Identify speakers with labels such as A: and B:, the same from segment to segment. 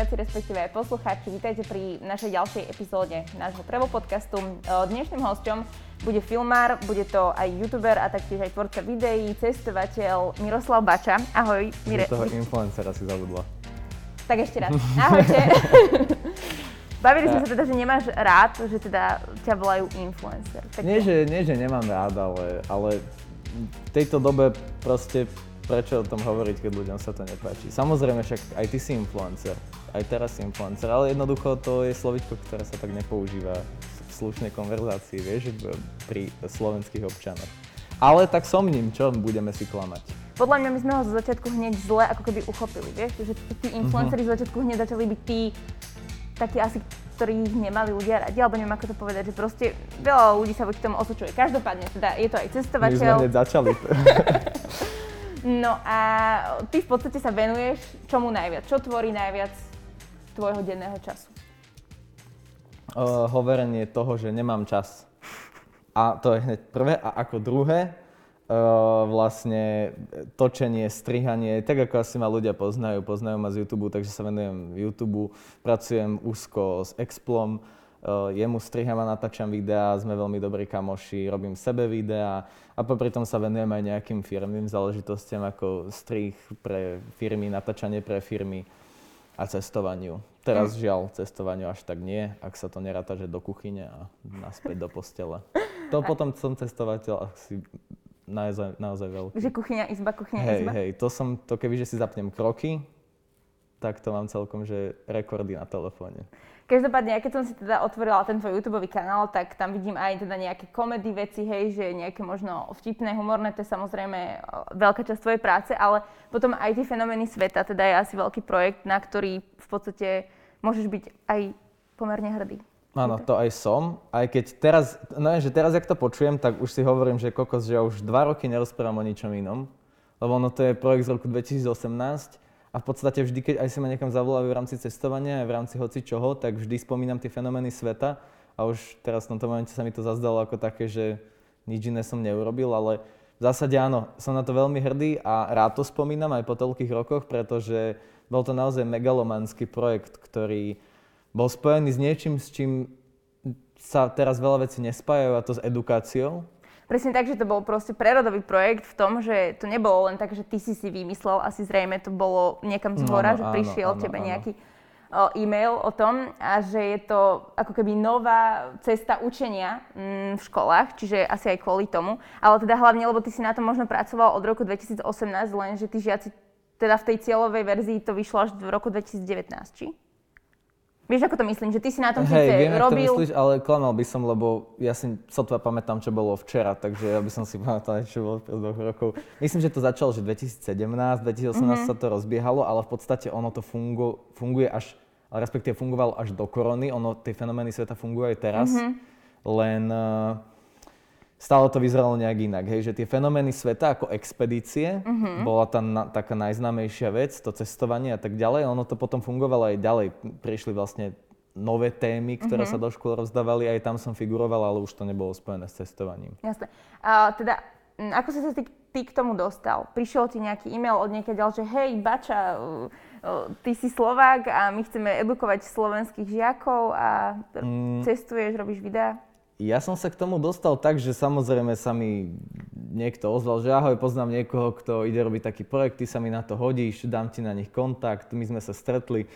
A: diváci, respektíve aj poslucháči, vítajte pri našej ďalšej epizóde nášho Prevo podcastu. Dnešným hostom bude filmár, bude to aj youtuber a taktiež aj tvorca videí, cestovateľ Miroslav Bača. Ahoj,
B: Mire. toho influencera si zabudla.
A: Tak ešte raz. Ahojte. Bavili sme sa teda, že nemáš rád, že teda ťa volajú influencer.
B: Tak nie, že, nie, že nemám rád, ale, ale v tejto dobe proste prečo o tom hovoriť, keď ľuďom sa to nepáči. Samozrejme, však aj ty si influencer, aj teraz influencer, ale jednoducho to je slovičko, ktoré sa tak nepoužíva v slušnej konverzácii, vieš, pri slovenských občanoch. Ale tak som ním, čo budeme si klamať.
A: Podľa mňa my sme ho zo začiatku hneď zle ako keby uchopili, vieš, že tí influenceri mm-hmm. z začiatku hneď začali byť tí takí asi, ktorých nemali ľudia radi, alebo neviem ako to povedať, že proste veľa ľudí sa voči tomu osočuje. Každopádne, teda je to aj cestovateľ.
B: My sme začali.
A: no a ty v podstate sa venuješ čomu najviac? Čo tvorí najviac tvojho denného času?
B: Uh, hovorenie toho, že nemám čas. A to je hneď prvé. A ako druhé, Uh, vlastne točenie, strihanie, tak ako asi ma ľudia poznajú, poznajú ma z YouTube, takže sa venujem YouTube, pracujem úzko s Explom, uh, jemu striham a natáčam videá, sme veľmi dobrí kamoši, robím sebe videá a popri tom sa venujem aj nejakým firmným záležitostiam ako strih pre firmy, natáčanie pre firmy a cestovaniu. Teraz mm. žiaľ cestovaniu až tak nie, ak sa to neráta, že do kuchyne a naspäť do postele. To potom som cestovateľ asi naozaj, naozaj veľký.
A: Že kuchyňa, izba, kuchyňa,
B: hej,
A: izba?
B: Hej, to som, to keby, že si zapnem kroky, tak to mám celkom, že rekordy na telefóne.
A: Každopádne, keď som si teda otvorila ten tvoj YouTube kanál, tak tam vidím aj teda nejaké komedy veci, hej, že nejaké možno vtipné, humorné, to je samozrejme veľká časť tvojej práce, ale potom aj tie fenomény sveta, teda je asi veľký projekt, na ktorý v podstate môžeš byť aj pomerne hrdý.
B: Áno, to aj som. Aj keď teraz, no že teraz, jak to počujem, tak už si hovorím, že kokos, že ja už dva roky nerozprávam o ničom inom. Lebo ono to je projekt z roku 2018 a v podstate vždy, keď aj si ma niekam zavolajú v rámci cestovania, v rámci hoci čoho, tak vždy spomínam tie fenomény sveta a už teraz v tomto momente sa mi to zazdalo ako také, že nič iné som neurobil, ale v zásade áno, som na to veľmi hrdý a rád to spomínam aj po toľkých rokoch, pretože bol to naozaj megalomanský projekt, ktorý bol spojený s niečím, s čím sa teraz veľa vecí nespájajú a to s edukáciou.
A: Presne tak, že to bol proste prerodový projekt v tom, že to nebolo len tak, že ty si si vymyslel, asi zrejme to bolo niekam z hora, no, no, že prišiel áno, tebe áno. nejaký e-mail o tom a že je to ako keby nová cesta učenia mm, v školách, čiže asi aj kvôli tomu. Ale teda hlavne, lebo ty si na tom možno pracoval od roku 2018, len že tí žiaci teda v tej cieľovej verzii to vyšlo až v roku 2019, či? Vieš, ako to myslím, že ty si na tom síce viem, robil...
B: Hej, myslíš, ale klamal by som, lebo ja si sotva pamätám, čo bolo včera, takže ja by som si pamätal, čo bolo pred dvoch rokov. Myslím, že to začalo, že 2017, 2018 mm-hmm. sa to rozbiehalo, ale v podstate ono to fungu, funguje až, respektíve fungovalo až do korony, ono, tie fenomény sveta fungujú aj teraz, mm-hmm. len... Uh, stále to vyzeralo nejak inak, hej, že tie fenomény sveta ako expedície, uh-huh. bola tá na, taká najznámejšia vec, to cestovanie a tak ďalej, ono to potom fungovalo aj ďalej, prišli vlastne nové témy, ktoré uh-huh. sa do škôl rozdávali, aj tam som figuroval, ale už to nebolo spojené s cestovaním.
A: Jasné. A teda, ako si sa ty, ty k tomu dostal? Prišiel ti nejaký e-mail od niekiaľ, že hej, Bača, ty si Slovák a my chceme edukovať slovenských žiakov a mm. cestuješ, robíš videá?
B: Ja som sa k tomu dostal tak, že samozrejme sa mi niekto ozval, že ahoj, poznám niekoho, kto ide robiť taký projekt, ty sa mi na to hodíš, dám ti na nich kontakt, my sme sa stretli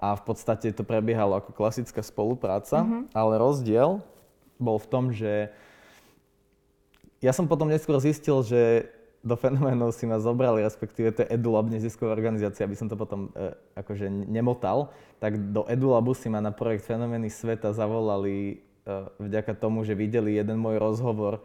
B: a v podstate to prebiehalo ako klasická spolupráca, mm-hmm. ale rozdiel bol v tom, že ja som potom neskôr zistil, že do fenoménov si ma zobrali, respektíve to je EduLab, nezisková organizácia, aby som to potom e, akože nemotal, tak do EduLabu si ma na projekt Fenomény sveta zavolali vďaka tomu, že videli jeden môj rozhovor,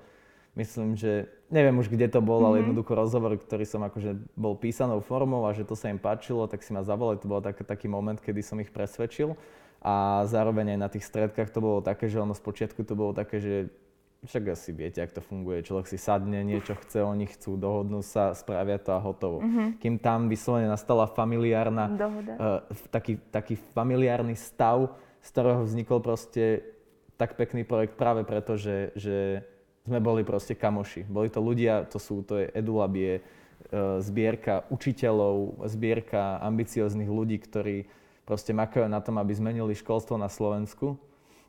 B: myslím, že neviem už kde to bol, mm-hmm. ale mhm. jednoducho rozhovor, ktorý som akože bol písanou formou a že to sa im páčilo, tak si ma zavolali. To bol tak, taký moment, kedy som ich presvedčil. A zároveň aj na tých stredkách to bolo také, že ono z počiatku to bolo také, že však asi viete, ako to funguje. Človek si sadne, niečo chce, oni chcú, dohodnú sa, spravia to a hotovo. Mm-hmm. Kým tam vyslovene nastala familiárna, uh, taký, taký familiárny stav, z ktorého vznikol proste tak pekný projekt práve preto, že, že sme boli proste kamoši. Boli to ľudia, to sú, to je EduLab, e, zbierka učiteľov, zbierka ambicióznych ľudí, ktorí proste makajú na tom, aby zmenili školstvo na Slovensku.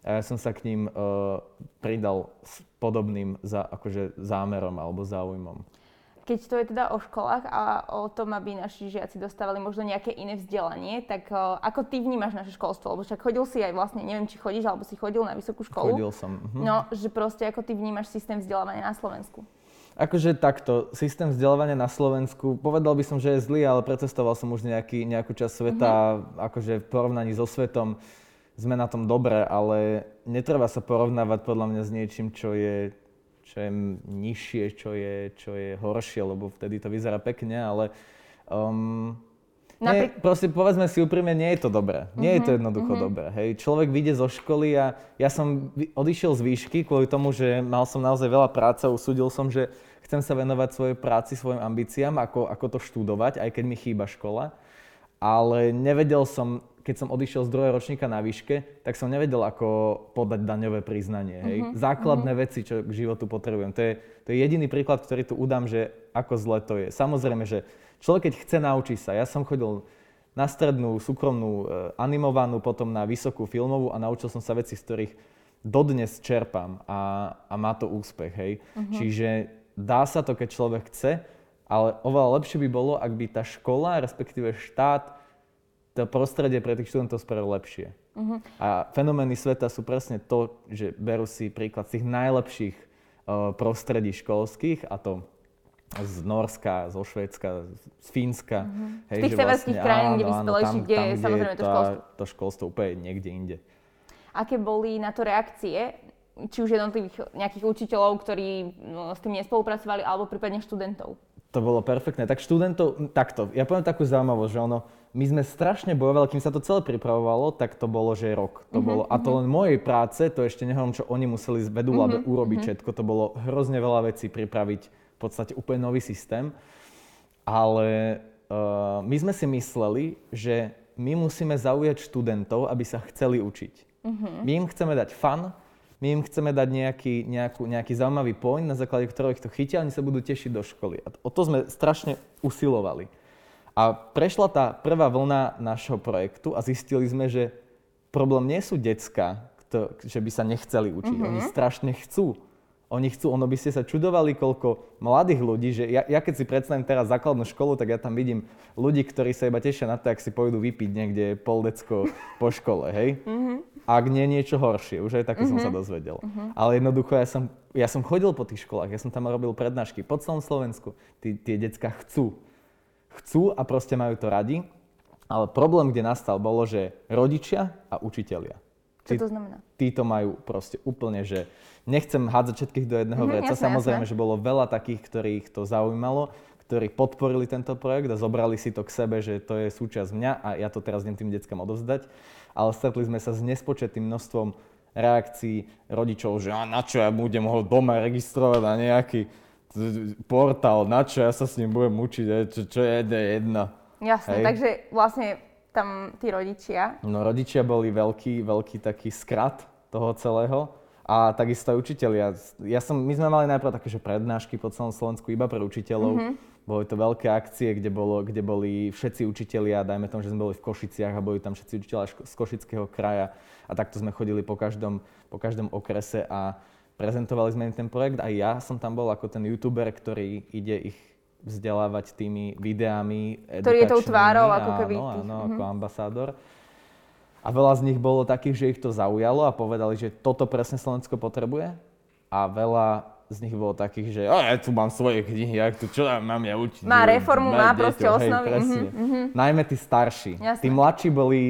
B: A ja som sa k ním uh, pridal s podobným za, akože zámerom alebo záujmom.
A: Keď to je teda o školách a o tom, aby naši žiaci dostávali možno nejaké iné vzdelanie, tak uh, ako ty vnímaš naše školstvo? Lebo však chodil si aj vlastne, neviem, či chodíš, alebo si chodil na vysokú školu.
B: Chodil som. Uh-huh.
A: No, že proste ako ty vnímaš systém vzdelávania na Slovensku?
B: Akože takto, systém vzdelávania na Slovensku, povedal by som, že je zlý, ale precestoval som už nejaký, nejakú časť sveta, uh-huh. akože v porovnaní so svetom sme na tom dobre, ale netreba sa porovnávať podľa mňa s niečím, čo je čo je nižšie, čo je, čo je horšie, lebo vtedy to vyzerá pekne, ale um, nie, proste povedzme si úprimne, nie je to dobré. Nie uh-huh, je to mhm, jednoducho uh-huh. dobré. Hej. Človek vyjde zo školy a ja som odišiel z výšky kvôli tomu, že mal som naozaj veľa práce a usúdil som, že chcem sa venovať svojej práci, svojim ambíciám, ako, ako to študovať, aj keď mi chýba škola. Ale nevedel som, keď som odišiel z druhého ročníka na výške, tak som nevedel, ako podať daňové priznanie. Hej. Uh-huh. Základné uh-huh. veci, čo k životu potrebujem. To je, to je jediný príklad, ktorý tu udám, že ako zle to je. Samozrejme, že človek, keď chce naučiť sa, ja som chodil na strednú, súkromnú, e, animovanú, potom na vysokú filmovú a naučil som sa veci, z ktorých dodnes čerpám a, a má to úspech. Hej. Uh-huh. Čiže dá sa to, keď človek chce, ale oveľa lepšie by bolo, ak by tá škola, respektíve štát, to prostredie pre tých študentov spravil lepšie. Uh-huh. A fenomény sveta sú presne to, že berú si príklad z tých najlepších uh, prostredí školských a to z Norska, zo Švédska, z Fínska.
A: Uh-huh. Hej, v tých severských vlastne, krajín, kde vyspelejší, kde je samozrejme to školstvo.
B: to školstvo úplne niekde inde.
A: Aké boli na to reakcie, či už jednotlivých nejakých učiteľov, ktorí no, s tým nespolupracovali, alebo prípadne študentov?
B: To bolo perfektné. Tak študentov, takto, ja poviem takú zaujímavosť, že ono, my sme strašne bojovali, kým sa to celé pripravovalo, tak to bolo, že rok. To uh-huh, bolo, a to mhm. len mojej práce, to ešte nehovorím, čo oni museli z vedu uh-huh, urobiť uh-huh. všetko. To bolo hrozne veľa vecí pripraviť, v podstate úplne nový systém. Ale uh, my sme si mysleli, že my musíme zaujať študentov, aby sa chceli učiť. Uh-huh. My im chceme dať fun, my im chceme dať nejaký, nejakú, nejaký zaujímavý point, na základe ktorého ich to chytia oni sa budú tešiť do školy. A o to sme strašne usilovali. A prešla tá prvá vlna našho projektu a zistili sme, že problém nie sú decka, že by sa nechceli učiť. Mm-hmm. Oni strašne chcú. Oni chcú, ono by ste sa čudovali, koľko mladých ľudí, že ja, ja keď si predstavím teraz základnú školu, tak ja tam vidím ľudí, ktorí sa iba tešia na to, ak si pôjdu vypiť niekde pol decko po škole, hej? Mm-hmm ak nie niečo horšie. Už aj také uh-huh. som sa mhm. dozvedel. Uh-huh. Ale jednoducho ja som, ja som chodil po tých školách, ja som tam robil prednášky po celom Slovensku. Tí, tie decka chcú. Chcú a proste majú to radi. Ale problém, kde nastal, bolo, že rodičia a učitelia.
A: Čo to znamená?
B: Títo majú proste úplne, že nechcem hádzať všetkých do jedného mm-hmm, vreca. Jasné, Samozrejme, jasné. že bolo veľa takých, ktorých to zaujímalo, ktorí podporili tento projekt a zobrali si to k sebe, že to je súčasť mňa a ja to teraz idem tým deckám odovzdať ale stretli sme sa s nespočetným množstvom reakcií rodičov, že a na čo ja budem ho doma registrovať na nejaký portál, na čo ja sa s ním budem učiť, čo, čo je jedna.
A: Jasne, Hej. takže vlastne tam tí rodičia.
B: No rodičia boli veľký, veľký taký skrat toho celého a takisto aj učiteľia. Ja som, my sme mali najprv také, že prednášky po celom Slovensku iba pre učiteľov. Mm-hmm boli to veľké akcie, kde, bolo, kde boli všetci učitelia, dajme tomu, že sme boli v Košiciach a boli tam všetci učiteľia z Košického kraja a takto sme chodili po každom, po každom okrese a prezentovali sme im ten projekt. Aj ja som tam bol ako ten youtuber, ktorý ide ich vzdelávať tými videami
A: Ktorý je tou tvárou ako keby.
B: Áno, áno, mm-hmm. ako ambasádor. A veľa z nich bolo takých, že ich to zaujalo a povedali, že toto presne Slovensko potrebuje. A veľa z nich bolo takých, že ja tu mám svoje knihy, jak tu, čo mám ja učiť?
A: Má reformu, má, má proste osnovy.
B: Hej, presne. Mm-hmm. Najmä tí starší. Jasne. Tí mladší boli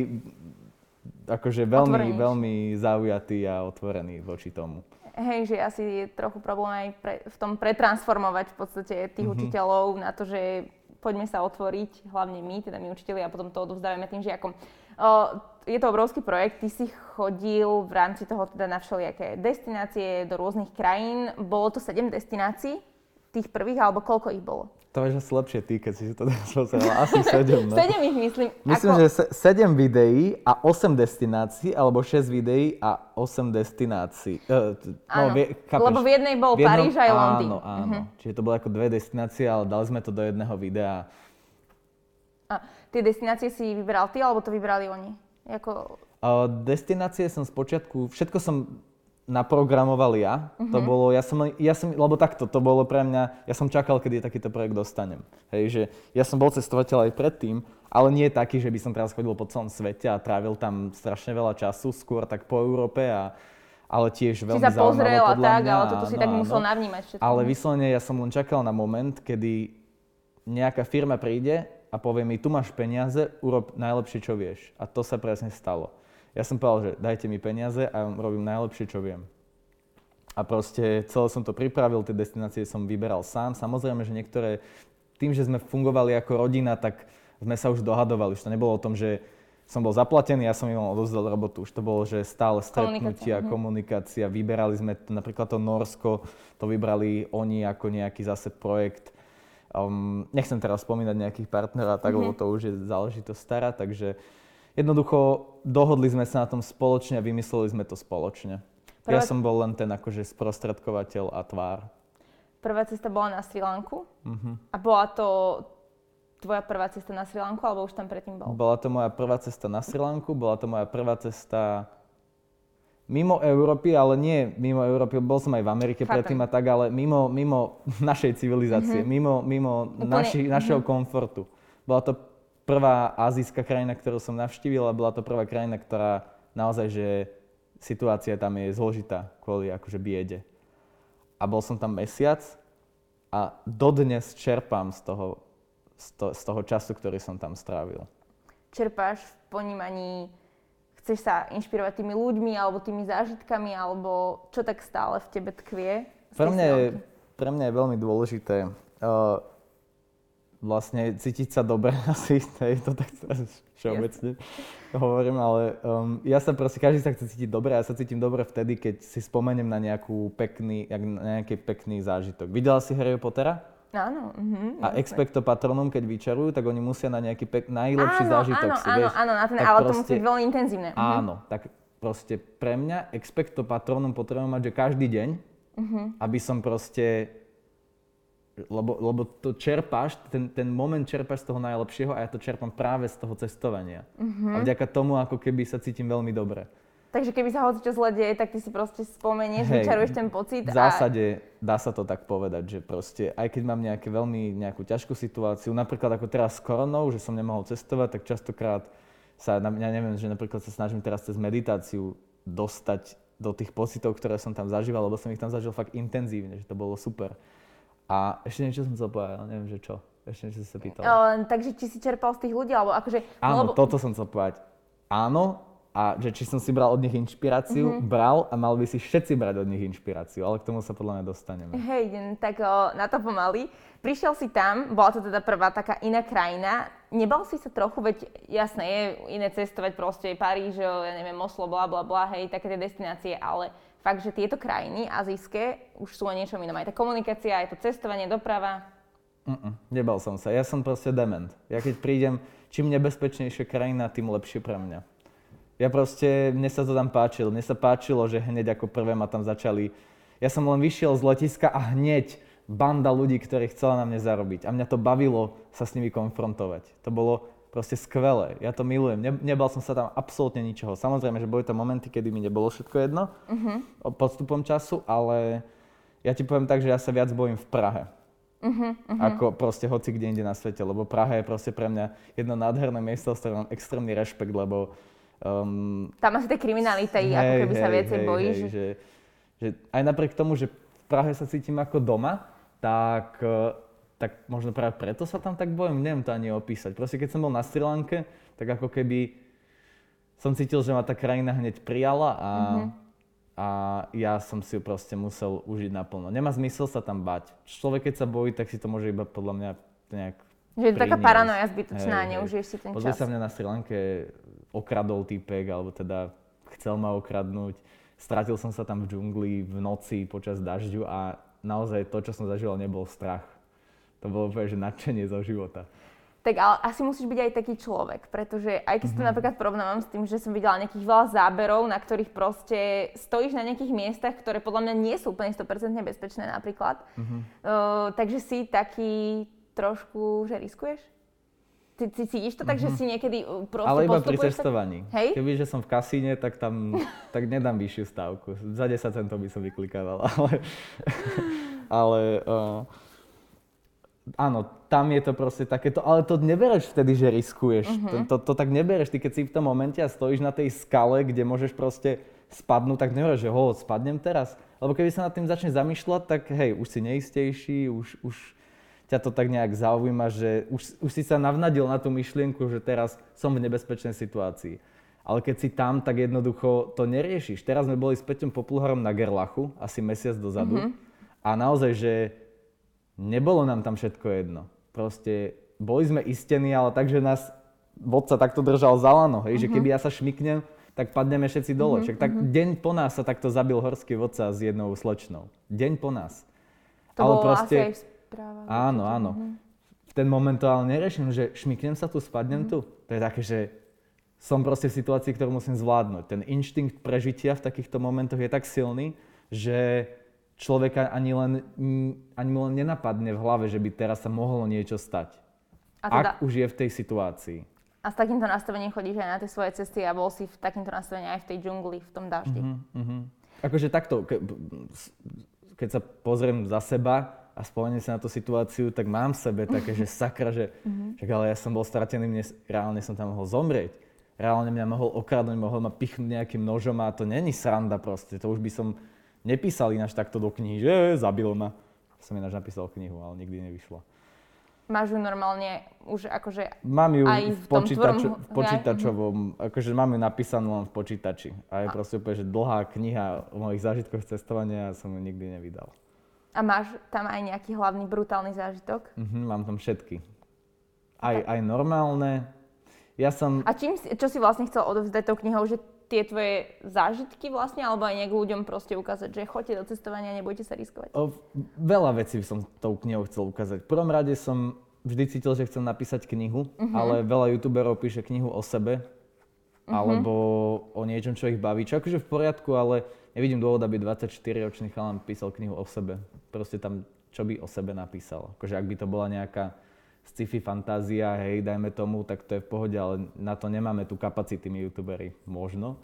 B: akože veľmi, veľmi zaujatí a otvorení voči tomu.
A: Hej, že asi je trochu problém aj pre, v tom pretransformovať v podstate tých mm-hmm. učiteľov na to, že poďme sa otvoriť, hlavne my, teda my učiteľi, a potom to odovzdávame tým žiakom. O, je to obrovský projekt, ty si chodil v rámci toho teda na všelijaké destinácie do rôznych krajín. Bolo to 7 destinácií, tých prvých, alebo koľko ich bolo?
B: To máš asi lepšie ty, keď si to teraz pozrela. Asi 7. No.
A: 7 ich myslím.
B: Myslím, ako... že 7 videí a 8 destinácií, alebo 6 videí a 8 destinácií. Uh,
A: no, vie, lebo v jednej bol v jednom, Paríž aj Londýn.
B: Áno, áno. Uh-huh. Čiže to bolo ako dve destinácie, ale dali sme to do jedného videa
A: A tie destinácie si vyberal ty, alebo to vybrali oni? Jako...
B: Uh, destinácie som spočiatku, všetko som naprogramoval ja. Uh-huh. To mhm. bolo, ja som, ja som, lebo takto, to bolo pre mňa, ja som čakal, kedy takýto projekt dostanem. Hej, že ja som bol cestovateľ aj predtým, ale nie taký, že by som teraz chodil po celom svete a trávil tam strašne veľa času, skôr tak po Európe a ale tiež veľmi
A: si sa pozrel a tak, mňa, ale toto si no, tak musel no, navnímať všetko.
B: Ale vyslovene ja som len čakal na moment, kedy nejaká firma príde a povie mi, tu máš peniaze, urob najlepšie, čo vieš. A to sa presne stalo. Ja som povedal, že dajte mi peniaze a robím najlepšie, čo viem. A proste celé som to pripravil, tie destinácie som vyberal sám. Samozrejme, že niektoré, tým, že sme fungovali ako rodina, tak sme sa už dohadovali. Už to nebolo o tom, že som bol zaplatený, ja som im odozdal robotu. Už to bolo, že stále stretnutia, komunikácia, mhm. komunikácia. Vyberali sme to, napríklad to Norsko, to vybrali oni ako nejaký zase projekt. Um, nechcem teraz spomínať nejakých partnerov tak, mm-hmm. lebo to už je záležitosť stará, takže jednoducho dohodli sme sa na tom spoločne a vymysleli sme to spoločne. Prvá... Ja som bol len ten akože sprostredkovateľ a tvár.
A: Prvá cesta bola na Sri Lanku uh-huh. a bola to tvoja prvá cesta na Sri Lanku, alebo už tam predtým bol?
B: Bola to moja prvá cesta na Sri Lanku, bola to moja prvá cesta mimo Európy, ale nie mimo Európy, bol som aj v Amerike Chápem. predtým a tak, ale mimo, mimo našej civilizácie, uh-huh. mimo, mimo naši, našeho uh-huh. komfortu. Bola to prvá azijská krajina, ktorú som navštívil a bola to prvá krajina, ktorá naozaj, že situácia tam je zložitá kvôli akože biede. A bol som tam mesiac a dodnes čerpám z toho, z, to, z toho času, ktorý som tam strávil.
A: Čerpáš v ponímaní, chceš sa inšpirovať tými ľuďmi alebo tými zážitkami, alebo čo tak stále v tebe tkvie?
B: Pre mňa, je, pre mňa je veľmi dôležité uh, vlastne cítiť sa dobre asi, je to tak všeobecne yes. hovorím, ale um, ja sa proste, každý sa chce cítiť dobre a ja sa cítim dobre vtedy, keď si spomeniem na, nejakú pekný, na nejaký pekný zážitok. Videla si Harry Pottera?
A: Áno. Uh-huh,
B: a expecto patronum, keď vyčarujú, tak oni musia na nejaký pek, najlepší áno, zážitok
A: áno,
B: si,
A: áno, vieš. Áno, na ten, ale proste, to musí byť veľmi intenzívne.
B: Uh-huh. Áno, tak proste pre mňa expecto patronum potrebujem mať, že každý deň, uh-huh. aby som proste lebo, lebo to čerpáš, ten, ten moment čerpáš z toho najlepšieho a ja to čerpám práve z toho cestovania. Uh-huh. A vďaka tomu ako keby sa cítim veľmi dobre.
A: Takže keby sa hoci čo zle deje, tak ty si proste spomenieš, hey, vyčaruješ ten pocit.
B: V zásade a... dá sa to tak povedať, že proste aj keď mám nejaké veľmi nejakú ťažkú situáciu, napríklad ako teraz s koronou, že som nemohol cestovať, tak častokrát sa, ja neviem, že napríklad sa snažím teraz cez meditáciu dostať do tých pocitov, ktoré som tam zažíval, lebo som ich tam zažil fakt intenzívne, že to bolo super. A ešte niečo som povedať, ale neviem, že čo. Ešte niečo sa pýtal.
A: Uh, takže či si čerpal z tých ľudí, alebo akože...
B: Áno, lebo... toto som chcel povedať. Áno, a že či som si bral od nich inšpiráciu, mm-hmm. bral a mal by si všetci brať od nich inšpiráciu, ale k tomu sa podľa mňa dostaneme.
A: Hej, tak o, na to pomaly. Prišiel si tam, bola to teda prvá taká iná krajina. Nebal si sa trochu, veď jasné, je iné cestovať proste Paríž, ja neviem, Oslo, bla bla bla, hej, také tie destinácie, ale fakt, že tieto krajiny azijské už sú len niečo iné. Aj tá komunikácia, aj to cestovanie, doprava.
B: Mm-mm, nebal som sa. Ja som proste dement. Ja keď prídem, čím nebezpečnejšia krajina, tým lepšie pre mňa. Ja proste, mne sa to tam páčilo. Mne sa páčilo, že hneď ako prvé ma tam začali... Ja som len vyšiel z letiska a hneď banda ľudí, ktorí chcela na mne zarobiť. A mňa to bavilo sa s nimi konfrontovať. To bolo proste skvelé. Ja to milujem. Ne, nebal som sa tam absolútne ničoho. Samozrejme, že boli to momenty, kedy mi nebolo všetko jedno uh-huh. podstupom času, ale ja ti poviem tak, že ja sa viac bojím v Prahe. Uh-huh, uh-huh. Ako proste hoci kde inde na svete, lebo Praha je proste pre mňa jedno nádherné miesto, z ktorého mám extrémny rešpekt, lebo... Um,
A: tam asi tej kriminality, hej, ako keby hej, sa viacej hej, bojíš.
B: Hej, že, že aj napriek tomu, že v Prahe sa cítim ako doma, tak tak možno práve preto sa tam tak bojím, neviem to ani opísať. Proste keď som bol na Sri Lanke, tak ako keby som cítil, že ma tá krajina hneď prijala a, mm-hmm. a ja som si ju proste musel užiť naplno. Nemá zmysel sa tam bať. Človek keď sa bojí, tak si to môže iba podľa mňa nejak
A: Že je to taká paranoja zbytočná, hey, neužiješ si ten Pozri čas.
B: sa mňa na Sri Lanke, okradol týpek, alebo teda chcel ma okradnúť. Stratil som sa tam v džungli v noci počas dažďu a naozaj to, čo som zažil, nebol strach to bolo úplne, že nadšenie zo života.
A: Tak ale asi musíš byť aj taký človek, pretože aj keď mm-hmm. to napríklad porovnávam s tým, že som videla nejakých veľa záberov, na ktorých proste stojíš na nejakých miestach, ktoré podľa mňa nie sú úplne 100% bezpečné napríklad. Mm-hmm. Uh, takže si taký trošku, že riskuješ? Ty Ty, cítiš to tak, mm-hmm. že si niekedy uh, proste
B: Ale iba pri cestovaní.
A: Tak... Hej?
B: Kebyže som v kasíne, tak tam tak nedám vyššiu stávku. Za 10 centov by som vyklikával, ale... ale uh, áno, tam je to proste takéto, ale to nebereš vtedy, že riskuješ. Mm-hmm. To, to, to tak nebereš. Ty keď si v tom momente a stojíš na tej skale, kde môžeš proste spadnúť, tak nehovoríš, že ho, spadnem teraz. Lebo keby sa nad tým začne zamýšľať, tak hej, už si neistejší, už, už ťa to tak nejak zaujíma, že už, už si sa navnadil na tú myšlienku, že teraz som v nebezpečnej situácii. Ale keď si tam, tak jednoducho to neriešiš. Teraz sme boli s Peťom Populharom na Gerlachu, asi mesiac dozadu. Mm-hmm. A naozaj, že nebolo nám tam všetko jedno. Proste boli sme istení, ale tak, že nás vodca takto držal za lano, hej, mm-hmm. že keby ja sa šmiknem, tak padneme všetci dole. Mm-hmm. Však tak mm-hmm. deň po nás sa takto zabil horský vodca s jednou slečnou. Deň po nás.
A: To ale bolo proste... asi aj správa.
B: Áno, áno. Mm-hmm. V ten moment to ale neriešim, že šmiknem sa tu, spadnem mm-hmm. tu. To je také, že som proste v situácii, ktorú musím zvládnuť. Ten inštinkt prežitia v takýchto momentoch je tak silný, že človeka ani len, ani len nenapadne v hlave, že by teraz sa mohlo niečo stať. A teda, ak už je v tej situácii.
A: A s takýmto nastavením chodíš aj na tie svoje cesty a bol si v takýmto nastavení aj v tej džungli, v tom daždi. Uh-huh, uh-huh.
B: Akože takto, ke, keď sa pozriem za seba a spomeniem sa na tú situáciu, tak mám v sebe také, že sakra, že uh-huh. však ale ja som bol stratený, mne, reálne som tam mohol zomrieť. Reálne mňa mohol okradnúť, mohol ma pichnúť nejakým nožom a to není sranda proste. To už by som nepísal ináč takto do knihy, že zabil ma. Som ináč napísal knihu, ale nikdy nevyšla.
A: Máš ju normálne už akože
B: Mám ju aj v, počítačo, v počítačovom, akože mám ju napísanú len v počítači. A je a. proste úplne, že dlhá kniha o mojich zážitkoch cestovania a som ju nikdy nevydal.
A: A máš tam aj nejaký hlavný brutálny zážitok?
B: Mhm, mám tam všetky. Aj, aj normálne. Ja som...
A: A čím, čo si vlastne chcel odovzdať tou knihou, že tie tvoje zážitky vlastne, alebo aj nejak ľuďom proste ukázať, že choďte do cestovania, nebojte sa riskovať?
B: O, veľa vecí som tou knihou chcel ukázať. V prvom rade som vždy cítil, že chcem napísať knihu, uh-huh. ale veľa youtuberov píše knihu o sebe, uh-huh. alebo o niečom, čo ich baví, čo akože v poriadku, ale nevidím dôvod, aby 24-ročný chalán písal knihu o sebe. Proste tam, čo by o sebe napísal. Akože ak by to bola nejaká sci-fi fantázia, hej, dajme tomu, tak to je v pohode, ale na to nemáme tu kapacity my youtuberi. Možno.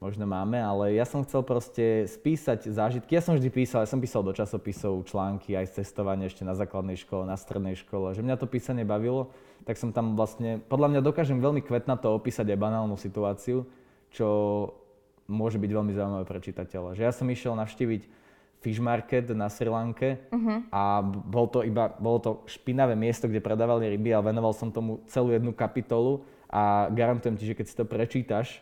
B: Možno máme, ale ja som chcel proste spísať zážitky. Ja som vždy písal, ja som písal do časopisov články aj z cestovania ešte na základnej škole, na strednej škole. Že mňa to písanie bavilo, tak som tam vlastne, podľa mňa dokážem veľmi kvetnato opísať aj banálnu situáciu, čo môže byť veľmi zaujímavé pre čitateľa. Že ja som išiel navštíviť fish market na Sri Lanke uh-huh. a bol to iba, bolo to špinavé miesto, kde predávali ryby a venoval som tomu celú jednu kapitolu a garantujem ti, že keď si to prečítaš,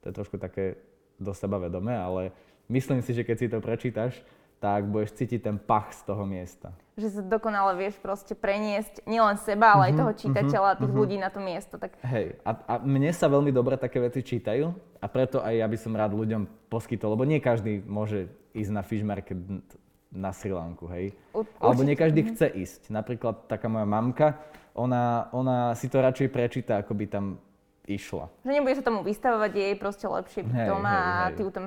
B: to je trošku také do seba vedomé, ale myslím si, že keď si to prečítaš, tak budeš cítiť ten pach z toho miesta.
A: Že sa dokonale vieš proste preniesť nielen seba, ale uh-huh, aj mhm, toho čitateľa, uh-huh, tých uh-huh. ľudí na to miesto. Tak...
B: Hej, a, a mne sa veľmi dobre také veci čítajú a preto aj ja by som rád ľuďom poskytol, lebo nie každý môže ísť na fish market na Sri Lanku, hej. U, Alebo nie každý mm-hmm. chce ísť. Napríklad taká moja mamka, ona, ona si to radšej prečíta, ako by tam išla.
A: Že nebude sa tomu vystavovať, je jej proste lepšie byť doma hej, a ty ju tam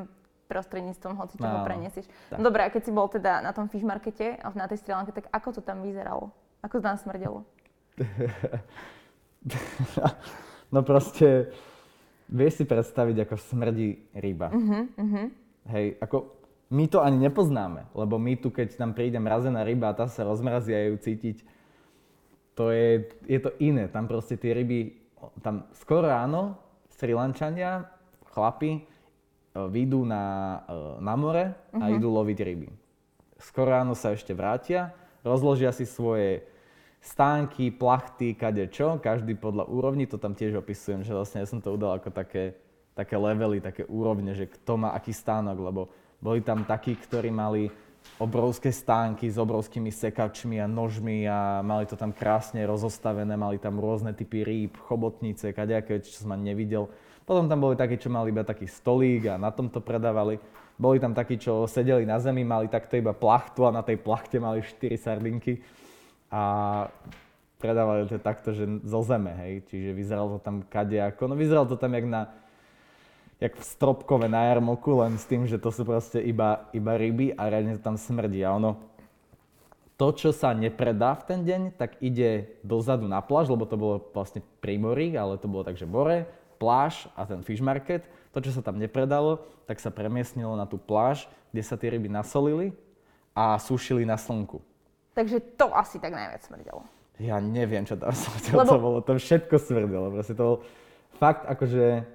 A: prostredníctvom hoci čoho no, prenesieš. No dobre, a keď si bol teda na tom fish markete, na tej Sri Lanke, tak ako to tam vyzeralo? Ako to tam smrdelo?
B: no proste, vieš si predstaviť, ako smrdí ryba. Uh-huh, uh-huh. Hej, ako my to ani nepoznáme, lebo my tu, keď tam príde mrazená ryba a tá sa rozmrazí a ju cítiť, to je, je to iné. Tam proste tie ryby, tam skoro ráno Sri Lančania, chlapi, e, vyjdú na, e, na more a uh-huh. idú loviť ryby. Skoro ráno sa ešte vrátia, rozložia si svoje stánky, plachty, kade čo, každý podľa úrovni, to tam tiež opisujem, že vlastne ja som to udal ako také, také levely, také úrovne, že kto má aký stánok, lebo boli tam takí, ktorí mali obrovské stánky s obrovskými sekačmi a nožmi a mali to tam krásne rozostavené, mali tam rôzne typy rýb, chobotnice, kadejaké, čo som ani nevidel. Potom tam boli takí, čo mali iba taký stolík a na tom to predávali. Boli tam takí, čo sedeli na zemi, mali takto iba plachtu a na tej plachte mali 4 sardinky a predávali to takto, že zo zeme, hej. Čiže vyzeralo to tam kadejako. No vyzeralo to tam jak na jak v stropkové na jarmoku, len s tým, že to sú proste iba, iba ryby a reálne to tam smrdí. A ono, to, čo sa nepredá v ten deň, tak ide dozadu na pláž, lebo to bolo vlastne pri mori, ale to bolo tak, že more, pláž a ten fish market. To, čo sa tam nepredalo, tak sa premiesnilo na tú pláž, kde sa tie ryby nasolili a sušili na slnku.
A: Takže to asi tak najviac smrdelo.
B: Ja neviem, čo tam smrdelo. Lebo... To bolo, to všetko smrdelo. Proste to bol fakt akože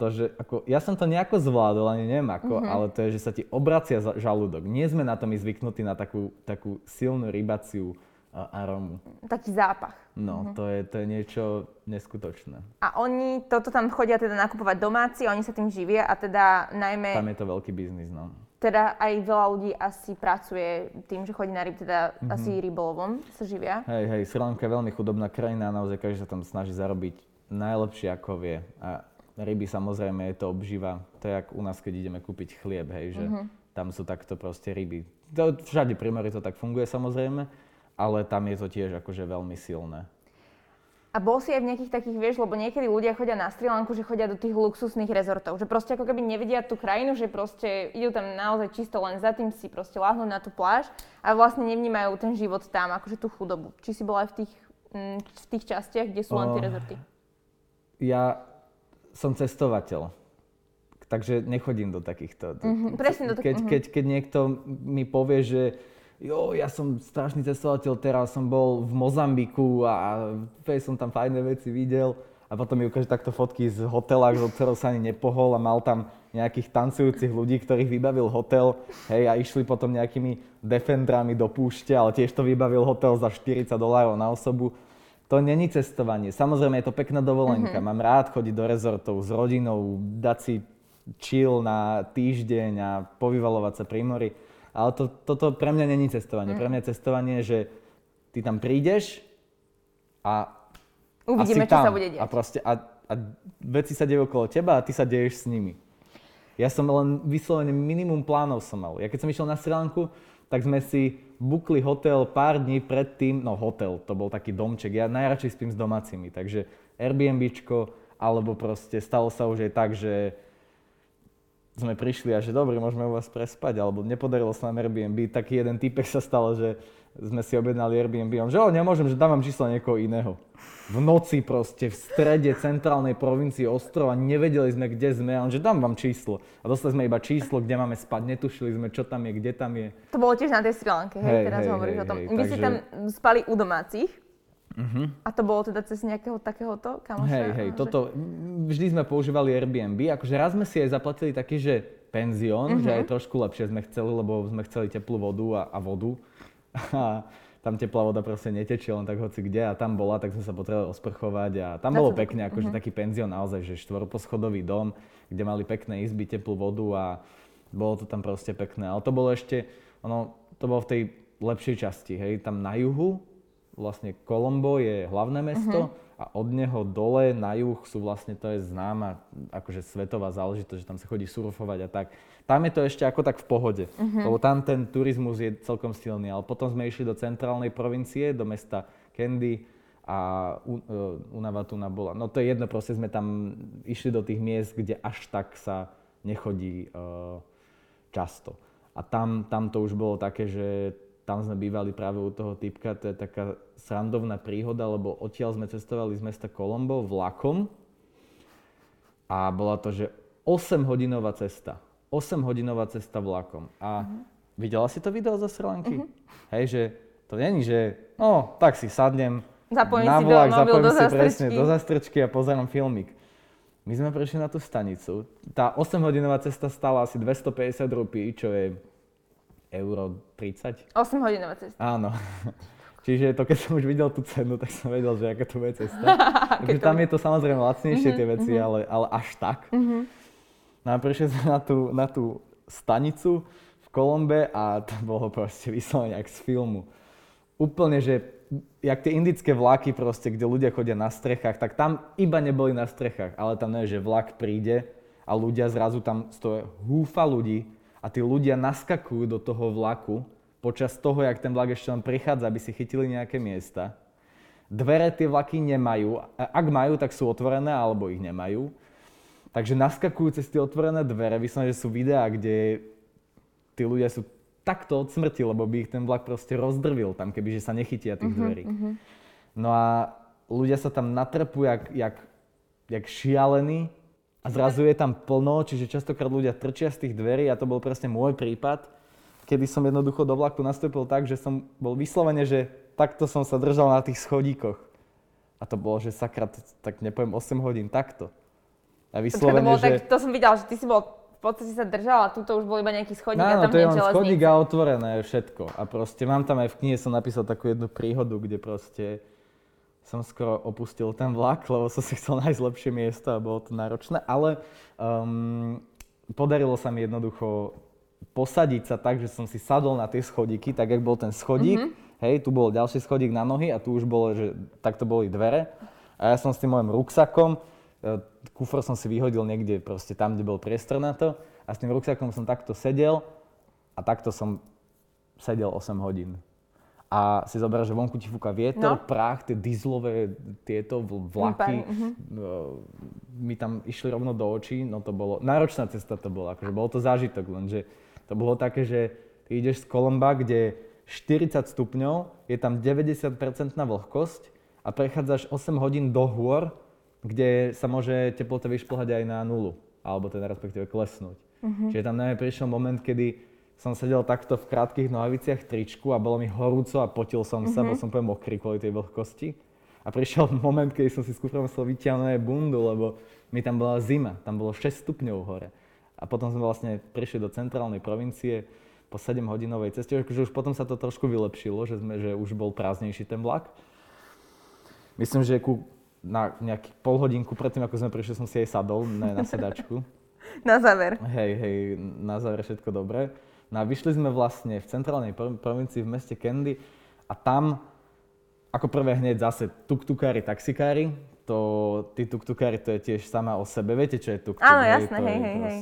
B: to, že ako, ja som to nejako zvládol, ani neviem ako, mm-hmm. ale to je, že sa ti obracia žalúdok. Nie sme na to my zvyknutí na takú, takú silnú rybaciu arómu.
A: Taký zápach.
B: No, mm-hmm. to, je, to je niečo neskutočné.
A: A oni toto tam chodia teda nakupovať domáci, oni sa tým živia a teda najmä...
B: Tam je to veľký biznis, no.
A: Teda aj veľa ľudí asi pracuje tým, že chodí na ryb, teda mm-hmm. asi rybolovom sa živia.
B: Hej, hej, Sri Lanka je veľmi chudobná krajina a naozaj každý sa tam snaží zarobiť najlepšie ako vie. A ryby samozrejme je to obživa. To je ako u nás, keď ideme kúpiť chlieb, hej, že uh-huh. tam sú takto proste ryby. To, všade pri mori to tak funguje samozrejme, ale tam je to tiež akože veľmi silné.
A: A bol si aj v nejakých takých, vieš, lebo niekedy ľudia chodia na Sri Lanku, že chodia do tých luxusných rezortov, že proste ako keby nevedia tú krajinu, že proste idú tam naozaj čisto len za tým si proste láhnuť na tú pláž a vlastne nevnímajú ten život tam, akože tú chudobu. Či si bola aj v tých, mm, v tých častiach, kde sú len tie rezorty?
B: Ja som cestovateľ. Takže nechodím do takýchto.
A: Mm-hmm, presne do
B: takýchto. Keď, mm-hmm. keď, keď niekto mi povie, že jo, ja som strašný cestovateľ, teraz som bol v Mozambiku a fej, som tam fajné veci videl a potom mi ukáže takto fotky z hotela, do ktorého sa ani nepohol a mal tam nejakých tancujúcich ľudí, ktorých vybavil hotel, hej, a išli potom nejakými defendrami do púšte, ale tiež to vybavil hotel za 40 dolárov na osobu to není cestovanie. Samozrejme je to pekná dovolenka. Mm-hmm. Mám rád chodiť do rezortov s rodinou, dať si chill na týždeň a povyvalovať sa pri mori. Ale to, toto pre mňa není cestovanie. Mm. Pre mňa je cestovanie, že ty tam prídeš a
A: Uvidíme, čo
B: tam.
A: sa bude diať.
B: A, proste, a, a veci sa dejú okolo teba a ty sa deješ s nimi. Ja som len vyslovene minimum plánov som mal. Ja keď som išiel na Sri Lanku, tak sme si bukli hotel pár dní predtým, no hotel, to bol taký domček, ja najradšej spím s domácimi, takže Airbnbčko, alebo proste stalo sa už aj tak, že sme prišli a že dobre, môžeme u vás prespať, alebo nepodarilo sa nám Airbnb, taký jeden typek sa stalo, že sme si objednali Airbnb, on, že o, nemôžem, že dám vám číslo niekoho iného. V noci proste, v strede centrálnej provincii ostrova, nevedeli sme, kde sme, a on, že dám vám číslo. A dostali sme iba číslo, kde máme spať, netušili sme, čo tam je, kde tam je.
A: To bolo tiež na tej Sri Lanke, hej, hej teraz hej, hovoríš hej, o tom. Hej, Vy takže... si tam spali u domácich, Uh-huh. A to bolo teda cez nejakého takéhoto kamoša?
B: Hej, hej, že... toto, vždy sme používali Airbnb, akože raz sme si aj zaplatili taký, že penzión, uh-huh. že aj trošku lepšie sme chceli, lebo sme chceli teplú vodu a, a vodu a tam teplá voda proste netečie len tak hoci kde a tam bola, tak sme sa potrebovali osprchovať a tam bolo pekne, akože uh-huh. taký penzión naozaj, že štvorposchodový dom, kde mali pekné izby, teplú vodu a bolo to tam proste pekné. Ale to bolo ešte, ono, to bolo v tej lepšej časti, hej, tam na juhu, vlastne Kolombo je hlavné mesto, uh-huh a od neho dole na juh sú vlastne, to je známa akože svetová záležitosť, že tam sa chodí surfovať a tak. Tam je to ešte ako tak v pohode, uh-huh. lebo tam ten turizmus je celkom silný, ale potom sme išli do centrálnej provincie, do mesta Candy a uh, Unavatuna bola. No to je jedno, proste sme tam išli do tých miest, kde až tak sa nechodí uh, často. A tam, tam to už bolo také, že tam sme bývali práve u toho typka, to je taká srandovná príhoda, lebo odtiaľ sme cestovali z mesta Kolombo vlakom a bola to, že 8-hodinová cesta. 8-hodinová cesta vlakom. A uh-huh. videla si to video zo Sri Lanky? Uh-huh. Hej, že to není, že no, tak si sadnem
A: zapojím na vlak, si do,
B: zapojím si presne do zastrčky a pozerám filmik. My sme prišli na tú stanicu. Tá 8-hodinová cesta stála asi 250 rupí, čo je euro 30.
A: 8 hodinová cesta.
B: Áno. Čiže to, keď som už videl tú cenu, tak som vedel, že aká to bude cesta. Takže tam je to samozrejme lacnejšie tie mhm, veci, mm-hmm. ale, ale až tak. Mm-hmm. No a prišli sme na tú, na tú stanicu v Kolombe a to bolo proste vyslovene jak z filmu. Úplne, že jak tie indické vlaky proste, kde ľudia chodia na strechách, tak tam iba neboli na strechách, ale tam nie, že vlak príde a ľudia zrazu tam stojí húfa ľudí, a tí ľudia naskakujú do toho vlaku počas toho, jak ten vlak ešte len prichádza, aby si chytili nejaké miesta. Dvere tie vlaky nemajú. Ak majú, tak sú otvorené, alebo ich nemajú. Takže naskakujú cez tie otvorené dvere. Vyslovene, že sú videá, kde tí ľudia sú takto od smrti, lebo by ich ten vlak proste rozdrvil tam, keby že sa nechytia tých uh-huh, dverí. Uh-huh. No a ľudia sa tam natrpú jak, jak, jak šialení a zrazu je tam plno, čiže častokrát ľudia trčia z tých dverí a to bol presne môj prípad, kedy som jednoducho do vlaku nastúpil tak, že som bol vyslovene, že takto som sa držal na tých schodíkoch. A to bolo, že sakra, tak nepoviem 8 hodín takto.
A: A vyslovene, to, bolo, že... tak, to som videl, že ty si bol v podstate sa držal a tuto už bol iba nejaký schodík
B: no,
A: a tam
B: to je len schodík a otvorené všetko. A proste mám tam aj v knihe, som napísal takú jednu príhodu, kde proste som skoro opustil ten vlak, lebo som si chcel nájsť lepšie miesto a bolo to náročné. Ale um, podarilo sa mi jednoducho posadiť sa tak, že som si sadol na tie schodíky, tak jak bol ten schodík, mm-hmm. hej, tu bol ďalší schodík na nohy a tu už bolo, že takto boli dvere. A ja som s tým mojim ruksakom, e, kufr som si vyhodil niekde proste tam, kde bol priestor na to a s tým ruksakom som takto sedel a takto som sedel 8 hodín. A si zober, že vonku ti fúka vietor, no. prach, tie dieselové tieto vlaky uh-huh. mi tam išli rovno do očí, no to bolo, náročná cesta to bola, akože bol to zážitok, lenže to bolo také, že ty ideš z Kolomba, kde 40 stupňov, je tam 90% vlhkosť a prechádzaš 8 hodín do hôr, kde sa môže teplota vyšplhať aj na nulu, alebo teda respektíve klesnúť. Uh-huh. Čiže tam najmä prišiel moment, kedy som sedel takto v krátkých nohaviciach tričku a bolo mi horúco a potil som sa, uh-huh. bol som poviem mokrý kvôli tej vlhkosti. A prišiel moment, kedy som si skúšal musel vyťahnuť bundu, lebo mi tam bola zima, tam bolo 6 stupňov hore. A potom sme vlastne prišli do centrálnej provincie po 7-hodinovej ceste, že už potom sa to trošku vylepšilo, že, sme, že už bol prázdnejší ten vlak. Myslím, že ku, na nejaký pol hodinku predtým, ako sme prišli, som si aj sadol na, na sedačku.
A: na záver.
B: Hej, hej, na záver všetko dobré. No a vyšli sme vlastne v centrálnej provincii v meste Candy a tam ako prvé hneď zase tuk-tukári, taxikári, to, tí tuktukári, to je tiež sama o sebe. Viete, čo je tuk
A: Áno, jasné, hej, hej, hej.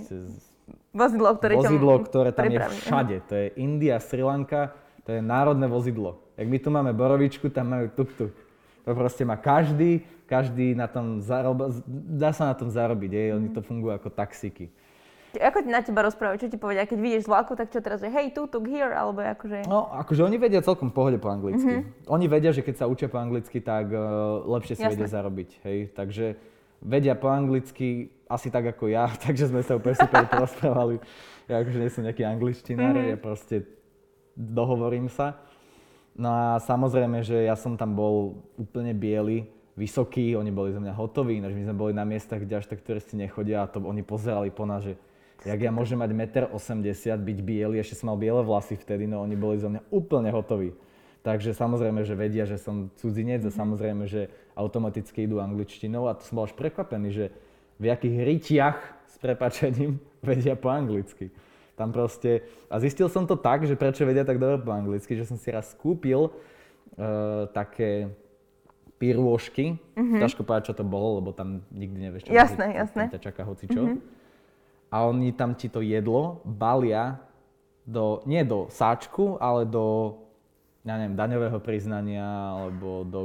A: Vozidlo, ktoré,
B: vozidlo, ktoré tam pripraví. je všade. To je India, Sri Lanka, to je národné vozidlo. Jak my tu máme borovičku, tam majú tuk-tuk. To proste má každý, každý na tom zarob... dá sa na tom zarobiť, je, oni to fungujú ako taxíky.
A: Ako na teba rozprávajú, čo ti povedia, keď vidíš z vlaku, tak čo teraz, že hej, tu, tu, here, alebo akože...
B: No, akože oni vedia celkom pohode po anglicky. Mm-hmm. Oni vedia, že keď sa učia po anglicky, tak uh, lepšie si Jasne. vedia zarobiť, hej. Takže vedia po anglicky asi tak ako ja, takže sme sa úplne super porozprávali. Ja akože nie som nejaký angličtinár, mm-hmm. ja proste dohovorím sa. No a samozrejme, že ja som tam bol úplne biely, vysoký, oni boli za mňa hotoví, ináč my sme boli na miestach, kde až tak turisti nechodia a to oni pozerali po nás, že jak ja môžem mať 1,80 m, byť biely, ešte som mal biele vlasy vtedy, no oni boli zo mňa úplne hotoví. Takže samozrejme, že vedia, že som cudzinec a mhm. samozrejme, že automaticky idú angličtinou a to som bol až prekvapený, že v jakých rytiach s prepačením vedia po anglicky. Tam proste, a zistil som to tak, že prečo vedia tak dobre po anglicky, že som si raz kúpil uh, také pirôžky, mm-hmm. ťažko povedať, čo to bolo, lebo tam nikdy nevieš, čo
A: jasné, jasné.
B: Ťa čaká hocičo. Mm-hmm a oni tam ti to jedlo balia do, nie do sáčku, ale do, ja neviem, daňového priznania, alebo do,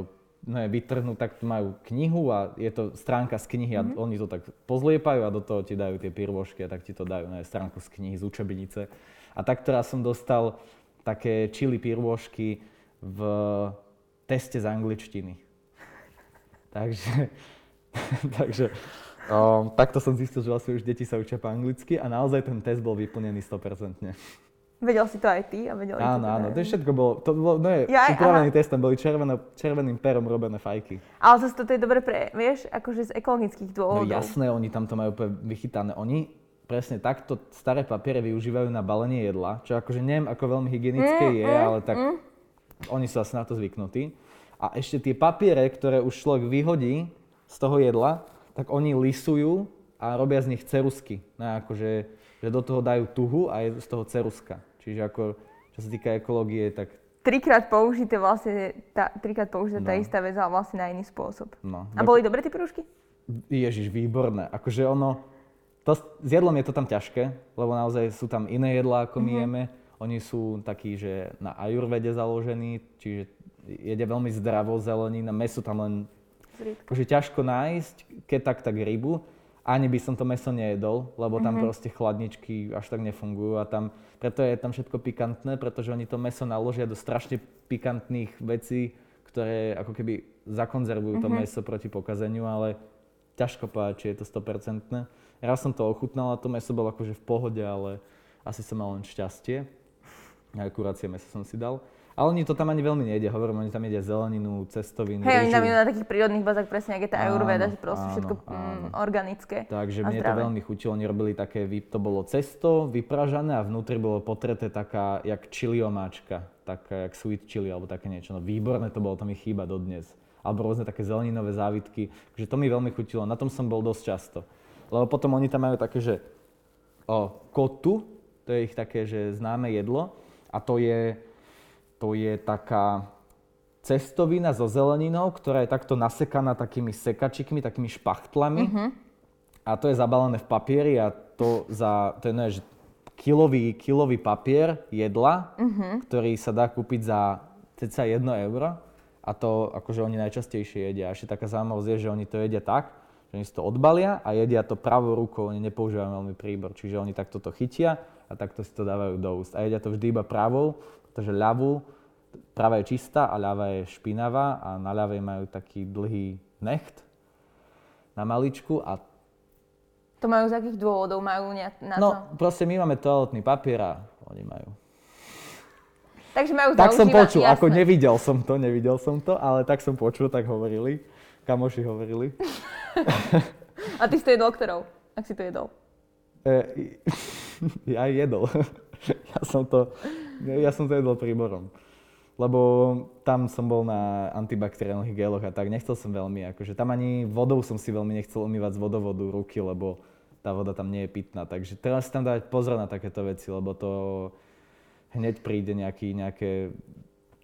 B: no je vytrhnú, tak majú knihu a je to stránka z knihy a mm-hmm. oni to tak pozliepajú a do toho ti dajú tie pirôžky a tak ti to dajú, je stránku z knihy, z učebnice. A tak teraz som dostal také čili pirôžky v teste z angličtiny. takže, takže Um, takto som zistil, že vlastne už deti sa učia po anglicky a naozaj ten test bol vyplnený 100%.
A: Vedel si to aj ty a vedel
B: Áno, áno, to všetko bolo, to bolo, no je, ja, upravený test, tam boli červené, červeným perom robené fajky.
A: Ale zase toto je dobre pre, vieš, akože z ekologických no dôvodov.
B: No jasné, oni tam to majú úplne vychytané. Oni presne takto staré papiere využívajú na balenie jedla, čo akože neviem, ako veľmi hygienické mm, je, mm, ale tak mm. oni sú asi na to zvyknutí. A ešte tie papiere, ktoré už človek vyhodí z toho jedla, tak oni lisujú a robia z nich cerusky. No, akože, že do toho dajú tuhu a je z toho ceruska. Čiže ako, čo sa týka ekológie, tak...
A: Trikrát použité vlastne, tá, trikrát použité no. tá istá vec, ale vlastne na iný spôsob. No. A boli dobré tie pirúšky?
B: Ježiš, výborné. Akože ono, to, s jedlom je to tam ťažké, lebo naozaj sú tam iné jedlá, ako my mm-hmm. jeme. Oni sú takí, že na ajurvede založení, čiže jedia veľmi zdravo zelenina, meso tam len akože ťažko nájsť, keď tak, tak rybu. ani by som to meso nejedol, lebo tam mm-hmm. proste chladničky až tak nefungujú a tam, preto je tam všetko pikantné, pretože oni to meso naložia do strašne pikantných vecí, ktoré ako keby zakonzervujú mm-hmm. to mhm. meso proti pokazeniu, ale ťažko povedať, či je to 100%. Raz som to ochutnal a to meso bolo akože v pohode, ale asi som mal len šťastie. Aj kurácie meso som si dal. Ale oni to tam ani veľmi nejedia, hovorím, oni tam jedia zeleninu, cestovinu,
A: Hej, oni tam idú na takých prírodných bazách, presne, jak je tá Ayurveda, že proste áno, všetko mm, áno. organické
B: Takže mne zdravé. to veľmi chutilo, oni robili také, to bolo cesto vypražané a vnútri bolo potreté taká, jak chili omáčka, taká, jak sweet chili, alebo také niečo. No výborné to bolo, to mi chýba dodnes. Alebo rôzne také zeleninové závitky, takže to mi veľmi chutilo, na tom som bol dosť často. Lebo potom oni tam majú také, že o, kotu, to je ich také, že známe jedlo a to je to je taká cestovina so zeleninou, ktorá je takto nasekaná takými sekačikmi, takými špachtlami. Mm-hmm. A to je zabalené v papieri a to za, to je, ne, že kilový, kilový papier jedla, mm-hmm. ktorý sa dá kúpiť za ceca 1 euro. A to akože oni najčastejšie jedia. A ešte taká zaujímavosť je, že oni to jedia tak, že oni si to odbalia a jedia to pravou rukou, oni nepoužívajú veľmi príbor. Čiže oni takto to chytia a takto si to dávajú do úst. A jedia to vždy iba pravou, pretože ľavú Práva je čistá a ľava je špinavá a na ľavej majú taký dlhý necht na maličku a
A: to majú z akých dôvodov? Majú na
B: no,
A: to?
B: No, proste my máme toaletný papier a oni majú.
A: Takže majú
B: Tak som počul, jasné. ako nevidel som to, nevidel som to, ale tak som počul, tak hovorili. Kamoši hovorili.
A: a ty si to jedol ktorou? Ak si to jedol?
B: E, ja jedol. ja som to, ja som to jedol príborom lebo tam som bol na antibakteriálnych geloch a tak, nechcel som veľmi, akože tam ani vodou som si veľmi nechcel umývať z vodovodu ruky, lebo tá voda tam nie je pitná. Takže teraz si tam dávať pozor na takéto veci, lebo to hneď príde nejaký, nejaké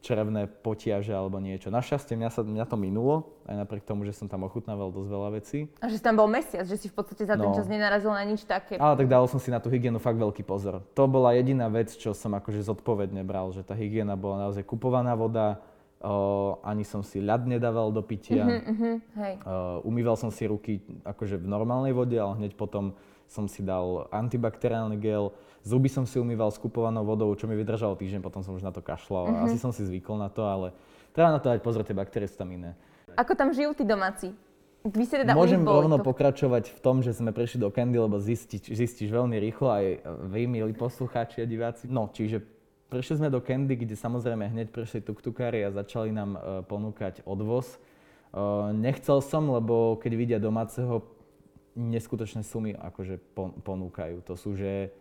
B: črevné potiaže alebo niečo. Našťastie mňa, sa, mňa to minulo, aj napriek tomu, že som tam ochutnával dosť veľa vecí.
A: A že si tam bol mesiac, že si v podstate za no. ten čas nenarazil na nič také.
B: Ale tak dal som si na tú hygienu fakt veľký pozor. To bola jediná vec, čo som akože zodpovedne bral, že tá hygiena bola naozaj kupovaná voda, o, ani som si ľad nedával do pitia. Uh-huh, uh-huh, hej. O, umýval som si ruky akože v normálnej vode, ale hneď potom som si dal antibakteriálny gel, zuby som si umýval skupovanou vodou, čo mi vydržalo týždeň, potom som už na to kašľal. Mm-hmm. Asi som si zvykol na to, ale treba na to dať pozor, tie baktérie sú tam iné.
A: Ako tam žijú tí domáci? Vy ste teda
B: Môžem rovno to... pokračovať v tom, že sme prešli do Candy, lebo zistiť, zistíš veľmi rýchlo, aj vy, milí poslucháči a diváci. No, čiže prešli sme do Candy, kde samozrejme hneď prešli tuktukári a začali nám uh, ponúkať odvoz. Uh, nechcel som, lebo keď vidia domáceho, neskutočné sumy akože ponúkajú. To sú, že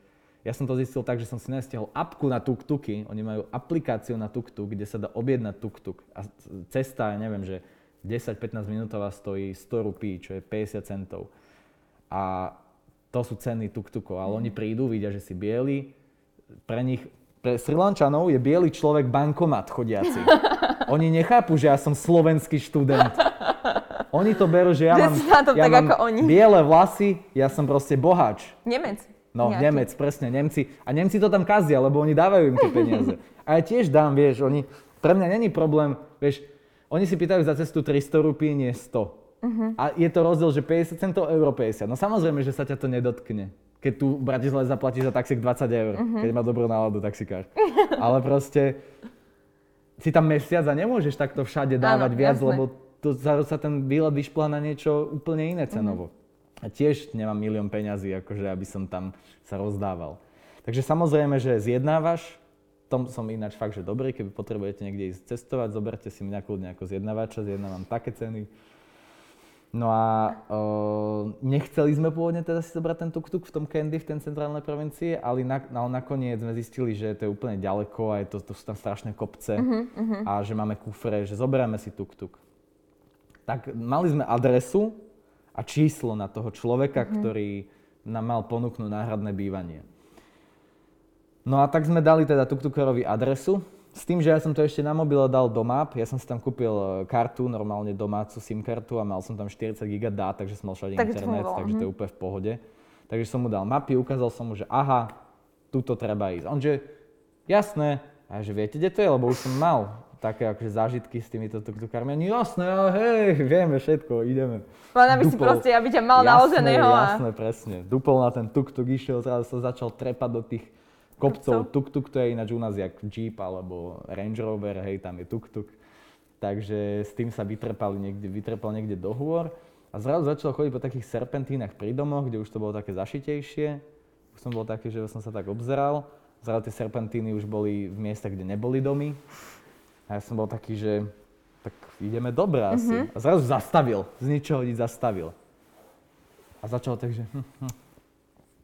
B: ja som to zistil tak, že som si nestiahol apku na tuk-tuky. Oni majú aplikáciu na tuk-tuk, kde sa dá objednať tuk-tuk. A cesta, ja neviem, že 10-15 minútová stojí 100 rupí, čo je 50 centov. A to sú ceny tuk-tukov. Ale oni prídu, vidia, že si bieli. Pre nich, pre Srilančanov je biely človek bankomat chodiaci. Oni nechápu, že ja som slovenský študent. Oni to berú, že ja že mám, ja mám biele vlasy, ja som proste boháč.
A: Nemec.
B: No, nejaký. Nemec, presne, Nemci. A Nemci to tam kazia, lebo oni dávajú im tie peniaze. A ja tiež dám, vieš, oni, pre mňa není problém, vieš, oni si pýtajú za cestu 300 rupí, nie 100. Uh-huh. A je to rozdiel, že 50 centov, euro 50. No samozrejme, že sa ťa to nedotkne. Keď tu v Bratislave zaplatíš za taxík 20 eur, uh-huh. keď má dobrú náladu taxikár. Ale proste si tam mesiac a nemôžeš takto všade dávať Áno, viac, jasné. lebo to, sa ten výlet vyšplá na niečo úplne iné cenovo. Uh-huh. A tiež nemám milión peňazí, akože aby som tam sa rozdával. Takže samozrejme, že zjednávaš, tom som ináč fakt, že dobrý, keby potrebujete niekde ísť cestovať, zoberte si mňa kľudne ako zjednávača, zjednávam také ceny. No a o, nechceli sme pôvodne teda si zobrať ten tuk-tuk v tom Candy, v ten centrálnej provincii, ale, na, ale nakoniec sme zistili, že to je úplne ďaleko a je to, to sú tam strašné kopce uh-huh, uh-huh. a že máme kufre, že zoberieme si tuk-tuk. Tak mali sme adresu, a číslo na toho človeka, mm-hmm. ktorý nám mal ponúknuť náhradné bývanie. No a tak sme dali teda tuktukerovi adresu, s tým, že ja som to ešte na mobile dal do map, ja som si tam kúpil e, kartu, normálne domácu SIM kartu a mal som tam 40 GB dát, takže som mal všade tak internet, to takže to je mhm. úplne v pohode. Takže som mu dal mapy, ukázal som mu, že aha, tuto treba ísť. On že, jasné, a že viete, kde to je, lebo už som mal také akože zážitky s týmito tuktukármi. Oni, jasné, hej, vieme všetko, ideme.
A: Len aby Dupol. si proste, aby ťa mal naloženého.
B: A... Jasné, presne. Dupol na ten tuk-tuk išiel, zrazu sa začal trepať do tých kopcov. Tuk-tuk to je ináč u nás jak Jeep alebo Range Rover, hej, tam je tuk-tuk. Takže s tým sa vytrepali niekde, vytrepal niekde do hôr. A zrazu začal chodiť po takých serpentínach pri domoch, kde už to bolo také zašitejšie. Už som bol taký, že som sa tak obzeral. Zrazu tie serpentíny už boli v miestach, kde neboli domy. A ja som bol taký, že tak ideme dobre asi. Mm-hmm. A zrazu zastavil. Z ničoho nič zastavil. A začal tak, že... Hm, hm,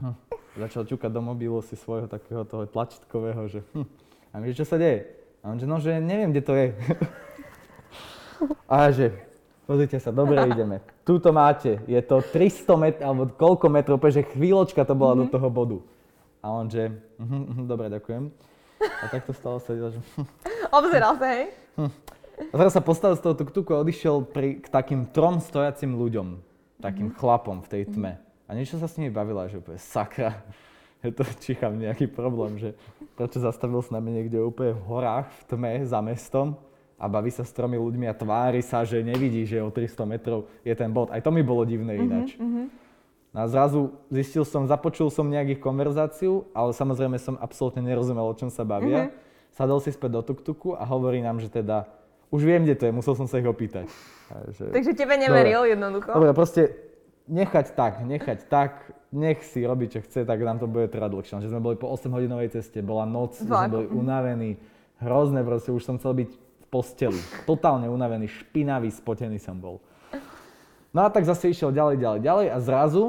B: hm. Začal ťukať do mobilu si svojho takého toho tlačítkového, že... Hm. A my, čo sa deje? A on že, no, že neviem, kde to je. a že, Pozrite sa, dobre ideme. Tuto máte, je to 300 metrov, alebo koľko metrov, že chvíľočka to bola mm-hmm. do mhm. toho bodu. A on že, uh-huh, dobre, ďakujem. A tak to stalo sa, že...
A: Obzeral sa, hej? Hm.
B: A teraz sa postavil z toho tuk-tuku a odišiel pri, k takým trom stojacim ľuďom, takým mm-hmm. chlapom v tej tme. A niečo sa s nimi bavila, že úplne sakra, je to čicham nejaký problém, že prečo zastavil s nami niekde úplne v horách, v tme, za mestom a baví sa s tromi ľuďmi a tvári sa, že nevidí, že o 300 metrov je ten bod. Aj to mi bolo divné mhm, ináč. Mm-hmm. A zrazu zistil som, započul som nejakých konverzáciu, ale samozrejme som absolútne nerozumel, o čom sa bavia. Mm-hmm. Sadol si späť do tuktuku a hovorí nám, že teda už viem, kde to je, musel som sa ich opýtať.
A: že... Takže tebe neveril dobre, jednoducho?
B: Dobre, proste nechať tak, nechať tak, nech si robí, čo chce, tak nám to bude trvať dlhšie. Že sme boli po 8-hodinovej ceste, bola noc, sme boli unavení, hrozné proste, už som chcel byť posteli. Totálne unavený, špinavý, spotený som bol. No a tak zase išiel ďalej, ďalej, ďalej a zrazu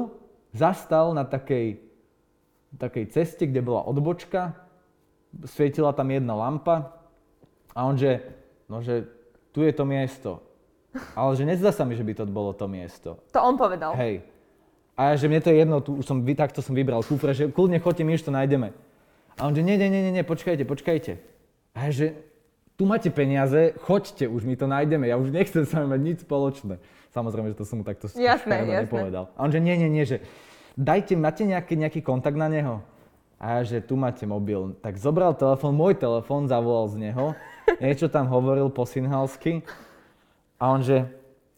B: zastal na takej, takej ceste, kde bola odbočka, svietila tam jedna lampa a on že, no že tu je to miesto. Ale že nezdá sa mi, že by to bolo to miesto.
A: To on povedal.
B: Hej. A ja, že mne to je jedno, tu už som, takto som vybral kufre, že kľudne chodte, my už to nájdeme. A on že nie, nie, nie, nie, počkajte, počkajte. A ja, že tu máte peniaze, choďte, už my to nájdeme, ja už nechcem sa mať nič spoločné. Samozrejme, že to som mu takto jasné, jasné. nepovedal. A on že nie, nie, nie, že dajte, máte nejaký, nejaký kontakt na neho? A že tu máte mobil. Tak zobral telefón, môj telefón, zavolal z neho, niečo tam hovoril po synhalsky a on že,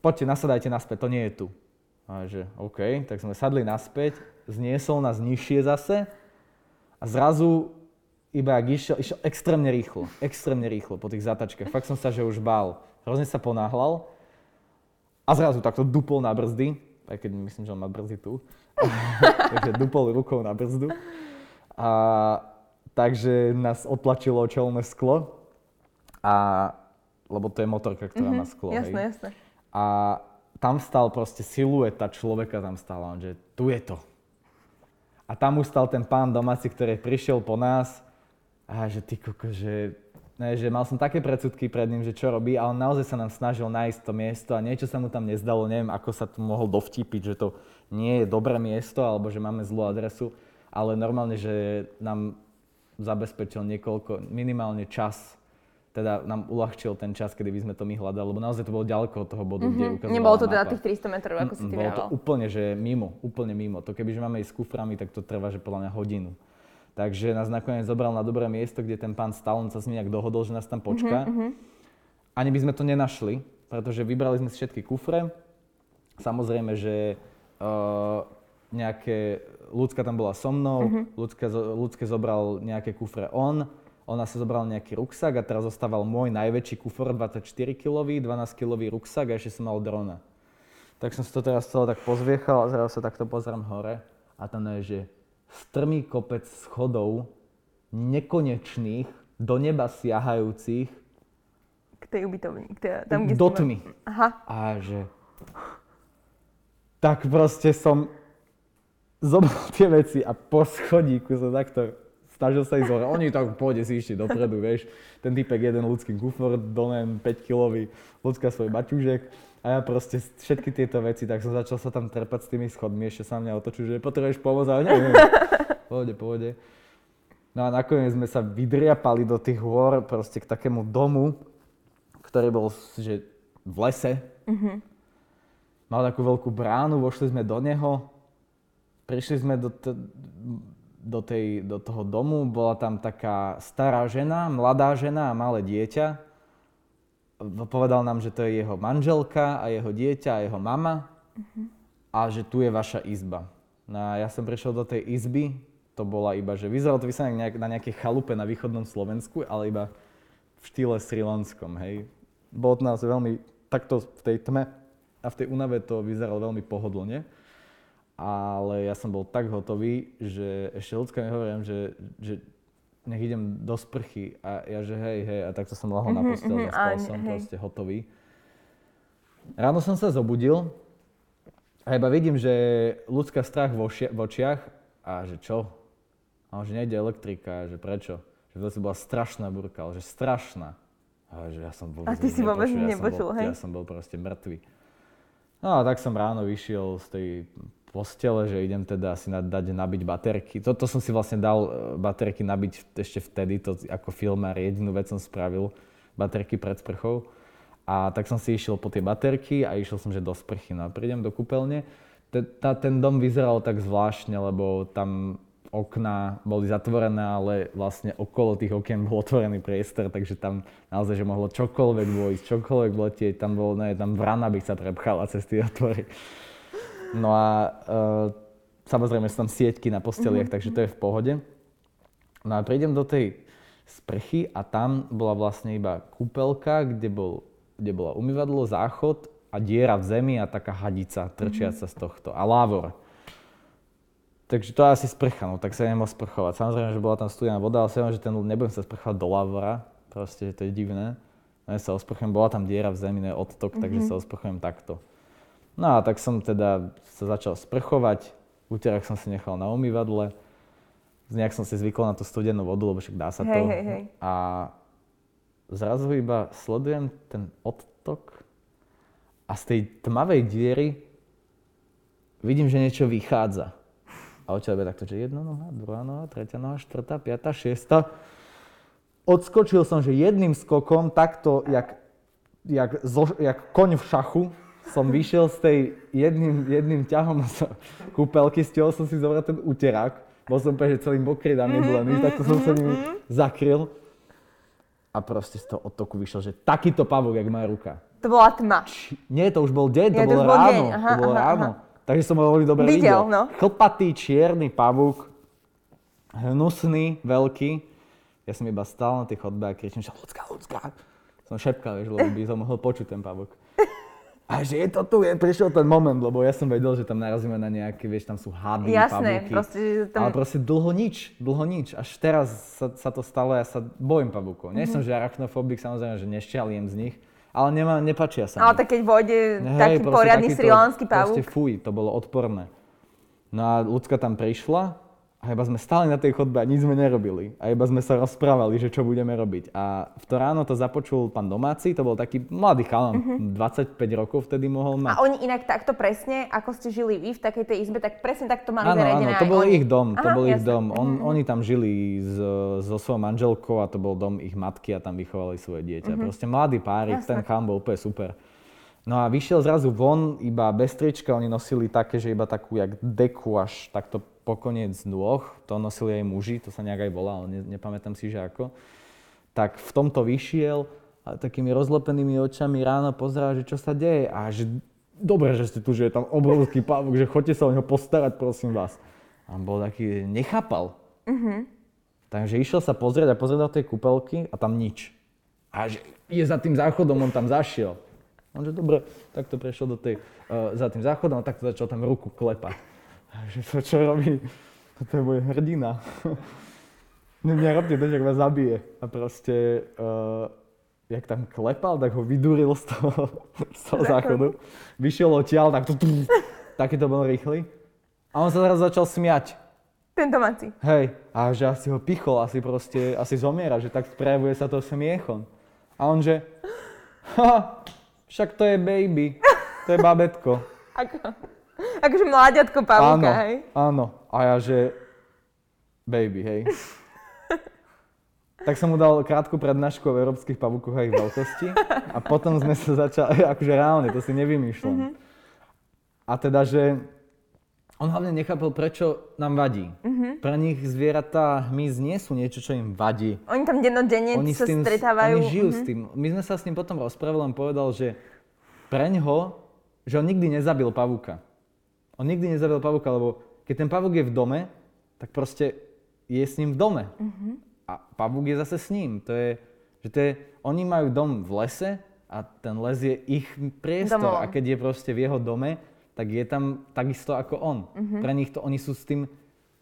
B: poďte, nasadajte naspäť, to nie je tu. A že OK, tak sme sadli naspäť, zniesol nás nižšie zase a zrazu iba ak išiel, išiel extrémne rýchlo, extrémne rýchlo po tých zatačkách. Fakt som sa, že už bál. Hrozne sa ponáhľal a zrazu takto dupol na brzdy, aj keď myslím, že on má brzdy tu. takže dupol rukou na brzdu. A takže nás otlačilo čelné sklo. A, lebo to je motorka, ktorá mm-hmm, má sklo.
A: Jasné, hej. jasné.
B: A tam stal proste silueta človeka, tam stála, že tu je to. A tam už stal ten pán domáci, ktorý prišiel po nás a že ty koko, že, ne, že mal som také predsudky pred ním, že čo robí a on naozaj sa nám snažil nájsť to miesto a niečo sa mu tam nezdalo, neviem ako sa tu mohol dovtípiť, že to nie je dobré miesto alebo že máme zlú adresu, ale normálne, že nám zabezpečil niekoľko, minimálne čas, teda nám uľahčil ten čas, kedy by sme to my hľadali, lebo naozaj to bolo ďaleko od toho bodu, mm-hmm. kde mhm. ukazovala
A: Nebolo to teda tých 300 metrov, ako si ty
B: Bolo to úplne, že mimo, úplne mimo. To kebyže máme ísť s kuframi, tak to trvá, že podľa mňa hodinu. Takže nás nakoniec zobral na dobré miesto, kde ten pán stal, on sa s ním nejak dohodol, že nás tam počká. Mm-hmm. Ani by sme to nenašli, pretože vybrali sme si všetky kufre. Samozrejme, že uh, nejaké, ľudská tam bola so mnou, mm-hmm. ľudské, ľudské zobral nejaké kufre on, ona sa zobral nejaký ruksak a teraz zostával môj najväčší kufor, 24 kg, 12 kg ruksak a ešte som mal drona. Tak som si to teraz celé tak pozviechal a zrazu sa takto pozriem hore a tam je, že strmý kopec schodov, nekonečných, do neba siahajúcich.
A: K tej ubytovni, k tej, tam, kde
B: Do tmy.
A: Aha.
B: A že... Tak proste som zobral tie veci a po schodíku som takto snažil sa ísť hore. Oni tak pôjde si išli dopredu, vieš. Ten typek jeden ľudský kufor, donem 5 kilový, ľudská svoj baťužek a ja proste všetky tieto veci, tak som začal sa tam trepať s tými schodmi, ešte sa mňa otočil, že potrebuješ pomoc, ale neviem. Pohode, pohode. No a nakoniec sme sa vydriapali do tých hôr proste k takému domu, ktorý bol že v lese. Mm-hmm. Mal takú veľkú bránu, vošli sme do neho, prišli sme do, t- do, tej, do toho domu, bola tam taká stará žena, mladá žena a malé dieťa povedal nám, že to je jeho manželka a jeho dieťa a jeho mama uh-huh. a že tu je vaša izba. No a ja som prišiel do tej izby, to bola iba, že vyzeralo to nejak, na nejakej chalupe na východnom Slovensku, ale iba v štýle srilanskom, hej. Bolo to nás veľmi, takto v tej tme a v tej únave to vyzeralo veľmi pohodlne. Ale ja som bol tak hotový, že ešte ľudská mi hovorím, že, že nech idem do sprchy a ja že hej, hej, a takto som lahol na mhm, postel, mm-hmm, zaspal som hej. proste hotový. Ráno som sa zobudil a iba vidím, že ľudská strach v, oši- v očiach a že čo? A že nejde elektrika, že prečo? Že to bola strašná burka, ale že strašná. A že ja som vôbec
A: A ty si vôbec nepočul,
B: hej? Ja som bol proste mŕtvý. No a tak som ráno vyšiel z tej postele, že idem teda si dať nabiť baterky. Toto som si vlastne dal e, baterky nabiť ešte vtedy, to ako filmár jedinú vec som spravil, baterky pred sprchou. A tak som si išiel po tie baterky a išiel som, že do sprchy. No a prídem do kúpeľne. Ten dom vyzeral tak zvláštne, lebo tam okná boli zatvorené, ale vlastne okolo tých okien bol otvorený priestor, takže tam naozaj, že mohlo čokoľvek vojsť, čokoľvek vletieť, tam bolo, ne, tam vrana by sa prepchala cez tie otvory. No a uh, samozrejme sú tam sieťky na posteliach, mm-hmm. takže to je v pohode. No a prídem do tej sprchy a tam bola vlastne iba kúpelka, kde, bol, kde bola umývadlo, záchod a diera v zemi a taká hadica trčiaca mm-hmm. z tohto. A lávor. Takže to je asi sprcha, no tak sa nemohol sprchovať. Samozrejme, že bola tam studená voda, ale som že ten nebudem sa sprchovať do lávora, proste, že to je divné. No ja sa osprchujem, bola tam diera v zemi, ne odtok, mm-hmm. takže sa osprchujem takto. No a tak som teda sa začal sprchovať, úterák som si nechal na umývadle, nejak som si zvykol na tú studenú vodu, lebo však dá sa to.
A: Hej, hej, hej.
B: A zrazu iba sledujem ten odtok a z tej tmavej diery vidím, že niečo vychádza. A odtiaľ takto, že jedna noha, druhá noha, tretia noha, štvrtá, piatá, šiesta. Odskočil som, že jedným skokom, takto, jak, jak, zo, jak koň v šachu, som vyšiel z tej jedným, jedným ťahom z kúpelky, stihol som si zobrať ten uterák. Bol som úplne, že celý mokrý na nebulený, mm-hmm, tak to som sa ním mm-hmm. zakryl. A proste z toho odtoku vyšiel, že takýto pavúk, jak moja ruka.
A: To bola tma.
B: Či, nie, to už bol deň, to, bolo ráno. Deň. Aha, to bolo aha, ráno. Aha. Takže som ho veľmi dobre videl. videl. No. Chlpatý, čierny pavúk, hnusný, veľký. Ja som iba stál na tej chodbe a kričím, že ľudská, ľudská. Som šepkal, vieš, lebo by som mohol počuť ten pavúk. A že je to tu, je, prišiel ten moment, lebo ja som vedel, že tam narazíme na nejaké, vieš, tam sú hady,
A: Jasné,
B: pavúky.
A: proste, že tam...
B: Ale proste dlho nič, dlho nič. Až teraz sa, sa to stalo, ja sa bojím pavúkov. Mm-hmm. Nie som, že arachnofobik, samozrejme, že nešťaliem z nich, ale nemá, nepačia sa
A: Ale tak keď vôjde taký poriadny srilánsky pavúk.
B: Proste fuj, to bolo odporné. No a ľudská tam prišla a iba sme stáli na tej chodbe a nič sme nerobili. A iba sme sa rozprávali, že čo budeme robiť. A v to ráno to započul pán domáci, to bol taký mladý chalan, uh-huh. 25 rokov vtedy mohol mať.
A: A oni inak takto presne, ako ste žili vy v takej tej izbe, tak presne takto mali
B: áno, Áno, to bol oni. ich dom, to Aha, bol jasne. ich dom. On, uh-huh. Oni tam žili s, so svojou manželkou a to bol dom ich matky a tam vychovali svoje dieťa. Uh-huh. Proste mladý párik, jasne. ten chalan bol úplne super. No a vyšiel zrazu von, iba bez trička, oni nosili také, že iba takú jak deku až takto po koniec nôh, to nosili aj muži, to sa nejak aj volá, ale ne, nepamätám si, že ako. Tak v tomto vyšiel a takými rozlepenými očami ráno pozerá, že čo sa deje a že dobre, že ste tu, že je tam obrovský pavúk, že chodte sa o neho postarať, prosím vás. A on bol taký, nechápal. Mm-hmm. Takže išiel sa pozrieť a pozrieť do tej kúpelky a tam nič. A že je za tým záchodom, on tam zašiel. On že dobre, tak to prešiel do tej, uh, za tým záchodom a takto začal tam ruku klepať. Že to čo robí, to je môj hrdina. Nerobte to, že vás zabije. A proste, uh, jak tam klepal, tak ho vydúril z toho, z toho záchodu. Vyšiel odtiaľ, tak to, taký to bol rýchly. A on sa teraz začal smiať.
A: Ten domáci.
B: Hej, a že asi ho pichol, asi proste, asi zomiera, že tak prejavuje sa to smiechom. A on že, ha, však to je baby, to je babetko.
A: Ako? Akože mláďatko pavúka,
B: áno,
A: hej?
B: Áno, a ja že baby, hej. tak som mu dal krátku prednášku o európskych pavúkoch a ich veľkosti a potom sme sa začali, akože reálne, to si nevymýšľam. Mm-hmm. A teda, že on hlavne nechápal, prečo nám vadí. Uh-huh. Pre nich zvieratá hmyz nie sú niečo, čo im vadí.
A: Oni tam dennodenne oni sa tým, stretávajú.
B: Oni žijú uh-huh. s tým. My sme sa s ním potom rozprávali, on povedal, že preňho, že on nikdy nezabil pavúka. On nikdy nezabil pavúka, lebo keď ten pavúk je v dome, tak proste je s ním v dome. Uh-huh. A pavúk je zase s ním. To je, že to je, oni majú dom v lese a ten les je ich priestor. Domov. A keď je proste v jeho dome, tak je tam takisto ako on. Uh-huh. Pre nich to, oni sú s tým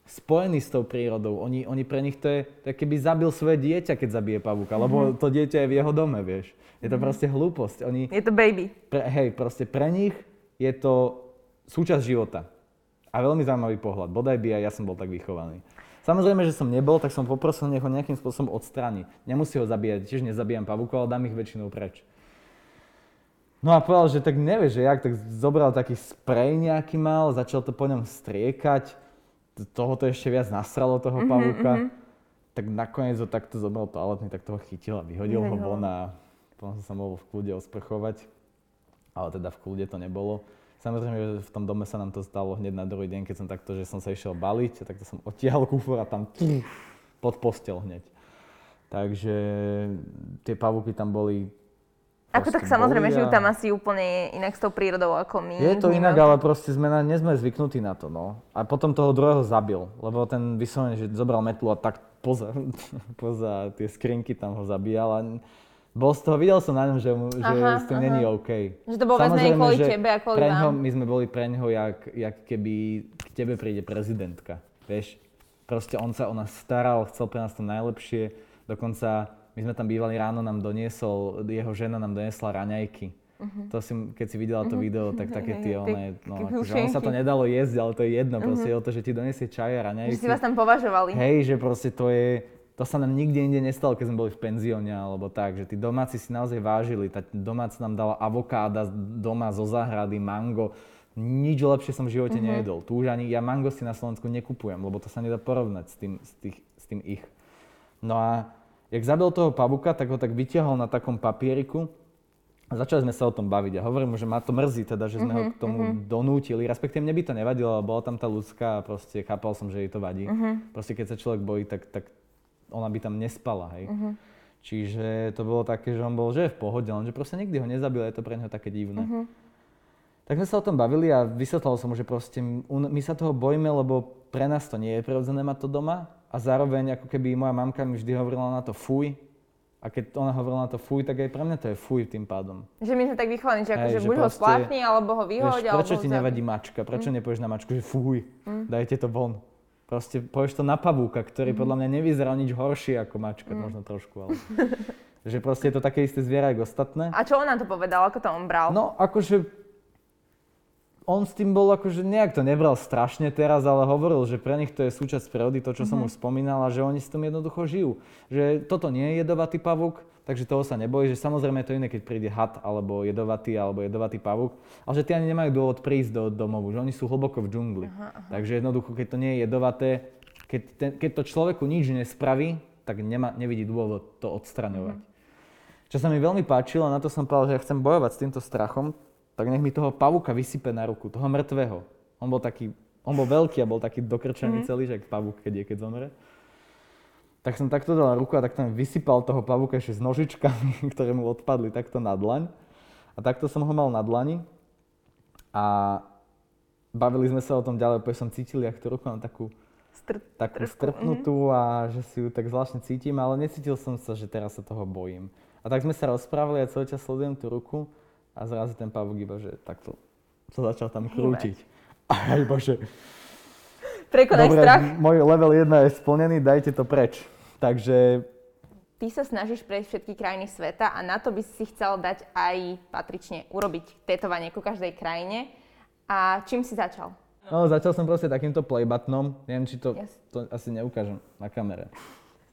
B: spojení s tou prírodou. Oni, oni pre nich to je, to je keby zabil svoje dieťa, keď zabije pavúka, uh-huh. lebo mhm. to dieťa je v jeho dome, vieš. Je to uh-huh. proste hlúposť. Oni,
A: je to baby.
B: Pre, hej, proste pre nich je to súčasť života. A veľmi zaujímavý pohľad. Bodaj by aj ja som bol tak vychovaný. Samozrejme, že som nebol, tak som poprosil, nech ho nejakým spôsobom odstráni. Nemusí ho zabíjať, tiež nezabíjam pavúkov, ale dám ich väčšinou preč. No a povedal, že tak nevie, že jak, tak zobral taký sprej nejaký mal, začal to po ňom striekať, toho to ešte viac nasralo toho mm-hmm, pavúka. Mm-hmm. Tak nakoniec ho takto zobral toaletný, tak toho chytil a vyhodil ho von a potom sa mohol v kľude osprchovať. Ale teda v kľude to nebolo. Samozrejme, že v tom dome sa nám to stalo hneď na druhý deň, keď som takto, že som sa išiel baliť, takto som odtiahol kufor a tam pod postel hneď. Takže tie pavúky tam boli
A: ako tak samozrejme, žijú tam asi úplne inak s tou prírodou ako my.
B: Je to inak, ale proste sme na, nie sme zvyknutí na to, no. A potom toho druhého zabil, lebo ten vyslovene, že zobral metlu a tak poza, poza tie skrinky tam ho zabíjal a bol z toho, videl som na ňom, že, mu, že aha, s tým aha. není OK.
A: Že to bolo viac menej kvôli tebe a kvôli
B: vám. My sme boli pre neho, jak, jak keby k tebe príde prezidentka, vieš. Proste on sa o nás staral, chcel pre nás to najlepšie, dokonca my sme tam bývali, ráno nám doniesol, jeho žena nám doniesla raňajky. Uh-huh. To si, keď si videla to mhm. video, tak také tie, one, no, akože on sa to nedalo jesť, ale to je jedno, uh-huh. proste je o to, že ti doniesie čaj a raňajky.
A: Že si vás tam považovali.
B: Hej, že proste to je, to sa nám nikde inde nestalo, keď sme boli v penzióne alebo tak, že tí domáci si naozaj vážili. Tá domáca nám dala avokáda doma zo záhrady, mango. Nič lepšie som v živote uh-huh. nejedol. Tu už ani ja mango si na Slovensku nekupujem, lebo to sa nedá porovnať s tým, s, tých, s tým ich. No a jak zabil toho pavuka, tak ho tak vytiahol na takom papieriku a začali sme sa o tom baviť. A hovorím mu, že ma to mrzí teda, že sme uh-huh, ho mhm, k tomu uh-huh. donútili. Respektíve mne by to nevadilo, ale bola tam tá ľudská a proste chápal som, že jej to vadí. Uh-huh. Proste keď sa človek bojí, tak, tak ona by tam nespala, hej. Uh-huh. Čiže to bolo také, že on bol, že je v pohode, lenže proste nikdy ho nezabil, je to pre neho také divné. Uh-huh. Tak sme sa o tom bavili a vysvetlal som mu, že proste my sa toho bojíme, lebo pre nás to nie je prirodzené mať to doma a zároveň ako keby moja mamka mi vždy hovorila na to fuj. A keď ona hovorila na to fuj, tak aj pre mňa to je fuj tým pádom.
A: Že my sme tak vychovaní, že, akože buď ho spláchni, alebo ho vyhoď,
B: vieš, prečo ti nevadí mačka? Prečo mm. nepovieš na mačku, že fuj, mm. dajte to von? Proste povieš to na pavúka, ktorý mm. podľa mňa nevyzeral nič horšie ako mačka, mm. možno trošku, ale... že proste je to také isté zviera ako ostatné.
A: A čo on na to povedal, ako to on bral?
B: No, akože on s tým bol akože nejak to nebral strašne teraz, ale hovoril, že pre nich to je súčasť prírody, to, čo mm-hmm. som mhm. už spomínal, a že oni s tým jednoducho žijú. Že toto nie je jedovatý pavúk, takže toho sa nebojí, že samozrejme je to iné, keď príde had, alebo jedovatý, alebo jedovatý pavúk, ale že tí ani nemajú dôvod prísť do domovu, že oni sú hlboko v džungli. Aha, aha. Takže jednoducho, keď to nie je jedovaté, keď, ten, keď to človeku nič nespraví, tak nema, nevidí dôvod to odstraňovať. Mm-hmm. Čo sa mi veľmi páčilo, na to som povedal, že ja chcem bojovať s týmto strachom, tak nech mi toho pavúka vysype na ruku, toho mŕtvého. On bol taký, on bol veľký a bol taký dokrčený mm-hmm. celý, že pavúk, keď je, keď zomre. Tak som takto dal ruku a tak tam vysypal toho pavúka ešte s nožičkami, ktoré mu odpadli takto na dlaň. A takto som ho mal na dlani. A bavili sme sa o tom ďalej, potom som cítil, jak tú ruku mám takú, Str- takú strpnutú mm-hmm. a že si ju tak zvláštne cítim, ale necítil som sa, že teraz sa toho bojím. A tak sme sa rozprávali a celý čas sledujem tú ruku a zrazu ten pavúk iba, že takto sa začal tam krútiť. A iba, že...
A: Prekonaj Dobre, strach.
B: môj level 1 je splnený, dajte to preč. Takže...
A: Ty sa snažíš prejsť všetky krajiny sveta a na to by si chcel dať aj patrične urobiť tetovanie ku každej krajine. A čím si začal?
B: No, začal som proste takýmto playbutnom. Neviem, či to, yes. to asi neukážem na kamere.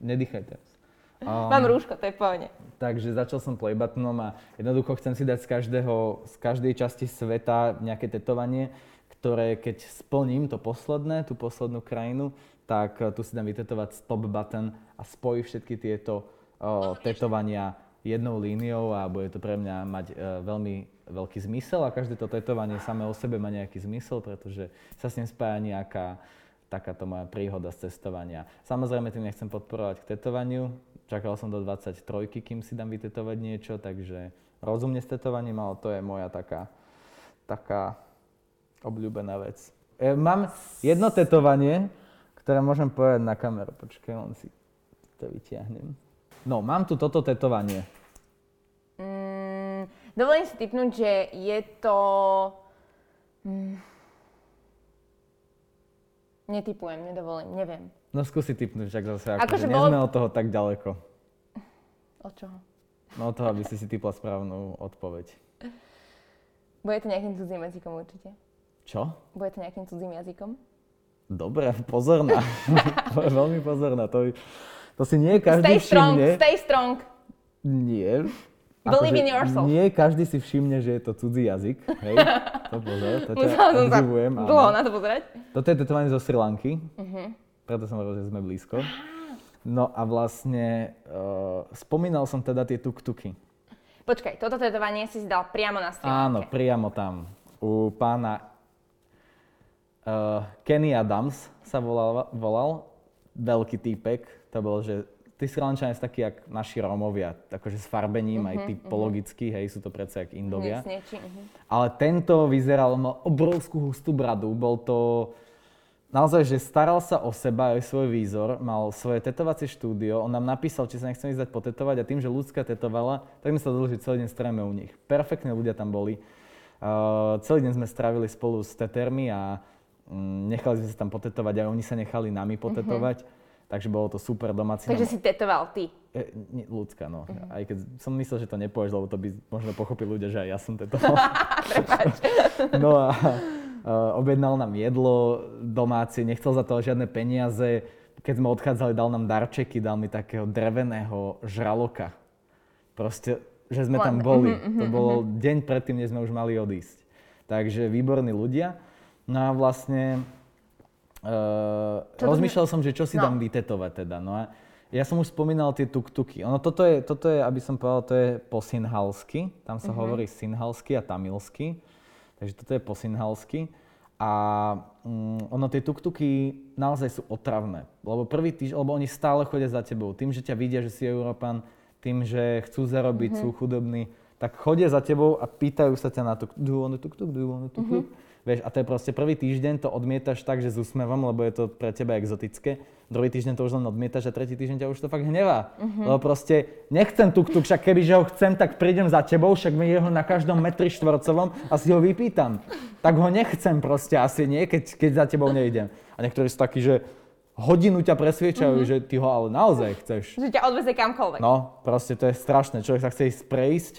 B: Nedýchaj teraz.
A: Um, Mám rúško, to je pohode.
B: Takže začal som playbuttonom a jednoducho chcem si dať z, každého, z každej časti sveta nejaké tetovanie, ktoré keď splním to posledné, tú poslednú krajinu, tak eh, tu si dám vytetovať stop button a spojí všetky tieto o, tetovania jednou líniou a bude to pre mňa mať e, veľmi veľký zmysel a každé to tetovanie samé o sebe má nejaký zmysel, pretože sa s ním spája nejaká takáto moja príhoda z cestovania. Samozrejme tým nechcem podporovať k tetovaniu. Čakal som do 23, kým si dám vytetovať niečo, takže rozumne s tetovaním, ale to je moja taká, taká obľúbená vec. E, mám jedno tetovanie, ktoré môžem povedať na kameru. Počkaj, len si to vyťahnem. No, mám tu toto tetovanie.
A: Mm, dovolím si typnúť, že je to... Mm, netypujem, nedovolím, neviem.
B: No skúsi typnúť, však zase ako, akože bolo... sme od toho tak ďaleko.
A: Od čoho?
B: No od toho, aby si si typla správnu odpoveď.
A: Bude to nejakým cudzím jazykom určite.
B: Čo?
A: Bude to nejakým cudzím jazykom?
B: Dobre, pozorná. Veľmi pozorná. To, to si nie každý
A: stay strong, všimne. Stay strong.
B: Nie.
A: Believe in yourself.
B: Nie každý si všimne, že je to cudzí jazyk. Hej, to pozor, to ťa obdivujem.
A: Dlho na to pozerať.
B: Toto je tetovanie zo Sri Lanky, uh-huh. Preto som hovoril, že sme blízko. No a vlastne uh, spomínal som teda tie tuk-tuky.
A: Počkaj, toto tetovanie si dal priamo na Sri
B: Áno, priamo tam. U pána uh, Kenny Adams sa volal, volal, veľký týpek. To bol, že tí Srilančania sú takí, jak naši Rómovia, akože s farbením, uh-huh, aj mhm, typologicky, uh-huh. hej, sú to predsa jak Indovia. uh-huh. Ale tento vyzeral, mal obrovskú hustú bradu, bol to naozaj, že staral sa o seba aj svoj výzor, mal svoje tetovacie štúdio, on nám napísal, či sa nechcem ísť potetovať a tým, že ľudská tetovala, tak my sa dlhšie celý deň strajme u nich. Perfektní ľudia tam boli. Uh, celý deň sme strávili spolu s tetermi a um, nechali sme sa tam potetovať a oni sa nechali nami potetovať. Uh-huh. Takže bolo to super domáci.
A: Takže si tetoval ty?
B: E, nie, ľudská, no. Uh-huh. Aj keď som myslel, že to nepovieš, lebo to by možno pochopili ľudia, že aj ja som tetoval. no a objednal nám jedlo domáci, nechcel za to žiadne peniaze. Keď sme odchádzali, dal nám darčeky, dal mi takého dreveného žraloka. Proste, že sme tam boli. Uh-huh, to bol uh-huh. deň predtým, než sme už mali odísť. Takže výborní ľudia. No a vlastne Uh, rozmýšľal som, že čo si no. dám vytetovať teda. No a ja som už spomínal tie tuk-tuky. Ono, toto, je, toto je, aby som povedal, to je po sinhalsky. Tam sa uh-huh. hovorí sinhalsky a tamilsky. Takže toto je po sinhalsky. A um, ono, tie tuk-tuky naozaj sú otravné. Lebo prvý týždeň, lebo oni stále chodia za tebou. Tým, že ťa vidia, že si Európan, tým, že chcú zarobiť, uh-huh. sú chudobní, tak chodia za tebou a pýtajú sa ťa na tuk, do you want a tuk-tuk, do you want a tuk-tuk? Uh-huh. Vieš, a to je proste prvý týždeň to odmietaš tak, že s úsmevom, lebo je to pre teba exotické. Druhý týždeň to už len odmietaš a tretí týždeň ťa už to fakt hnevá. Uh-huh. Lebo proste nechcem tuk tuk, však keby že ho chcem, tak prídem za tebou, však mi je ho na každom metri štvorcovom a si ho vypýtam. Tak ho nechcem proste asi nie, keď, keď za tebou nejdem. A niektorí sú takí, že hodinu ťa presviečajú, uh-huh. že ty ho ale naozaj chceš.
A: Že ťa odveze kamkoľvek.
B: No, proste to je strašné. Človek sa chce ísť prejsť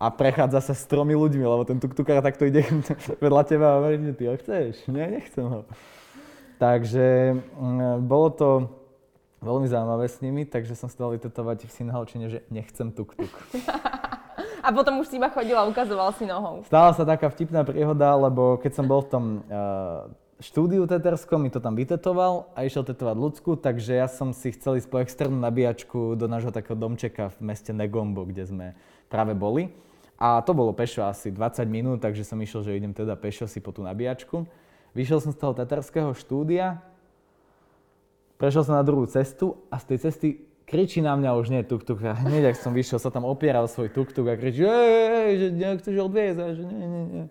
B: a prechádza sa s tromi ľuďmi, lebo ten tuktukár takto ide vedľa teba a hovorí, že ty ho chceš. Nie, nechcem ho. Takže mm, bolo to veľmi zaujímavé s nimi, takže som si dal vytetovať v Sinhalčine, že nechcem tuk-tuk.
A: a potom už si iba chodil a ukazoval si nohou.
B: Stala sa taká vtipná príhoda, lebo keď som bol v tom uh, štúdiu teterskom, mi to tam vytetoval a išiel tetovať ľudsku, takže ja som si chcel ísť po externú nabíjačku do nášho takého domčeka v meste Negombo, kde sme práve boli. A to bolo pešo asi 20 minút, takže som išiel, že idem teda pešo si po tú nabíjačku. Vyšiel som z toho tatarského štúdia, prešiel som na druhú cestu a z tej cesty kričí na mňa už nie tuk-tuk. A hneď, ak som vyšiel, sa tam opieral svoj tuk-tuk a kričí, že nechceš odviezť, a že nie, nie, nie.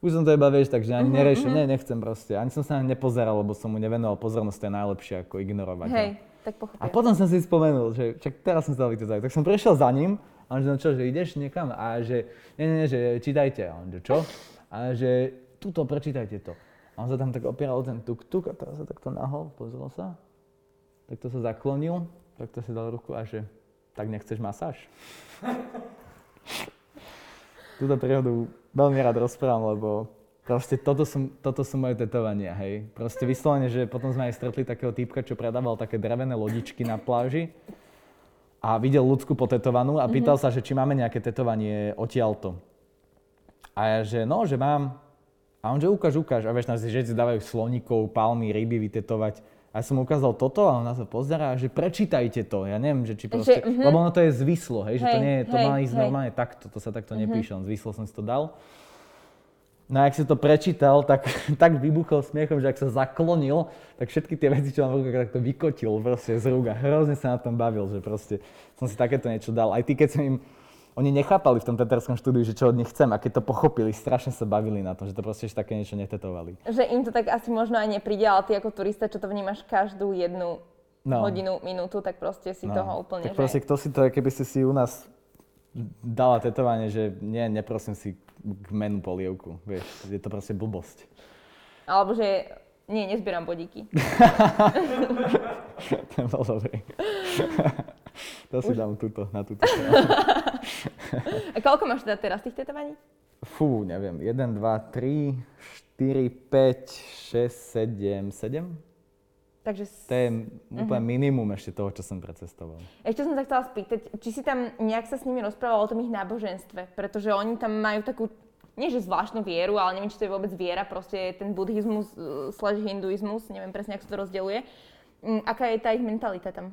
B: Už som to iba, vieš, takže ani uh-huh, neriešil, uh-huh. nie, nechcem proste. Ani som sa nepozeral, lebo som mu nevenoval pozornosť, to je najlepšie ako ignorovať.
A: Hej, no. tak pochopil.
B: A potom som si spomenul, že čak teraz som sa Tak som prešiel za ním a on že no čo, že ideš niekam? A že nie, nie, nie, že čítajte. A on že čo? A že tuto, prečítajte to. A on sa tam tak opieral o ten tuk-tuk a teraz sa takto nahol, pozrel sa. Takto sa zaklonil, takto si dal ruku a že tak nechceš masáž? Túto príhodu veľmi rád rozprávam, lebo proste toto sú, toto sú moje tetovania, hej. Proste vyslovene, že potom sme aj stretli takého týpka, čo predával také drevené lodičky na pláži a videl ľudskú potetovanú a pýtal mm-hmm. sa, že či máme nejaké tetovanie odtiaľto. A ja, že no, že mám. A on, že ukáž, ukáž. A vieš, nás si dávajú sloníkov, palmy, ryby vytetovať. A ja som mu ukázal toto a on na to pozerá, že prečítajte to. Ja neviem, že či proste, že, uh-huh. lebo ono to je zvyslo, hej, hej že to nie je, to hej, má ísť hej. normálne takto, to sa takto uh-huh. nepíše, on zvyslo som si to dal. No a ak si to prečítal, tak, tak vybuchol smiechom, že ak sa zaklonil, tak všetky tie veci, čo mám v rukách, tak to vykotil proste z rúk a hrozne sa na tom bavil, že proste som si takéto niečo dal. Aj ty, keď som im oni nechápali v tom teterskom štúdiu, že čo od nich chcem a keď to pochopili, strašne sa bavili na tom, že to proste ešte také niečo netetovali.
A: Že im to tak asi možno aj nepríde, ale ty ako turista, čo to vnímaš každú jednu no. hodinu, minútu, tak proste si no. toho úplne,
B: Tak proste, že... kto si to, keby si si u nás dala tetovanie, že nie, neprosím si k menu polievku, vieš, je to proste blbosť.
A: Alebo že nie, nezbieram bodíky.
B: to bol dobrý. to si Už... dám túto, na túto.
A: A koľko máš teda teraz tých tetovaní?
B: Fú, neviem. 1, 2, 3, 4, 5, 6, 7, 7? Takže... To je úplne uh-huh. minimum ešte toho, čo som precestoval.
A: Ešte som sa chcela spýtať, či si tam nejak sa s nimi rozprával o tom ich náboženstve, pretože oni tam majú takú nie že zvláštnu vieru, ale neviem, či to je vôbec viera, proste ten buddhizmus uh, slash hinduizmus, neviem presne, ako sa to rozdeľuje. Um, aká je tá ich mentalita tam?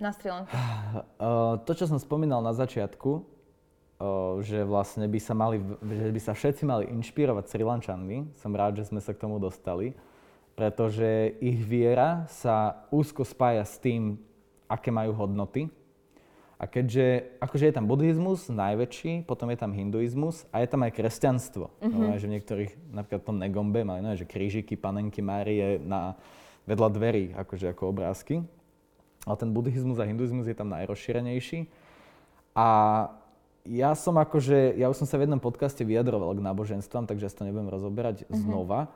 A: Na Sri Lanku?
B: Uh, to, čo som spomínal na začiatku, uh, že vlastne by sa, mali, že by sa všetci mali inšpirovať Sri Lančanmi, som rád, že sme sa k tomu dostali, pretože ich viera sa úzko spája s tým, aké majú hodnoty, a keďže akože je tam buddhizmus najväčší, potom je tam hinduizmus a je tam aj kresťanstvo. Mm-hmm. No, že v niektorých, napríklad v tom Negombe majú no, že krížiky panenky Márie na vedľa dverí, akože ako obrázky. Ale ten buddhizmus a hinduizmus je tam najrozšírenejší. A ja som akože, ja už som sa v jednom podcaste vyjadroval k náboženstvám, takže ja to nebudem rozoberať mm-hmm. znova,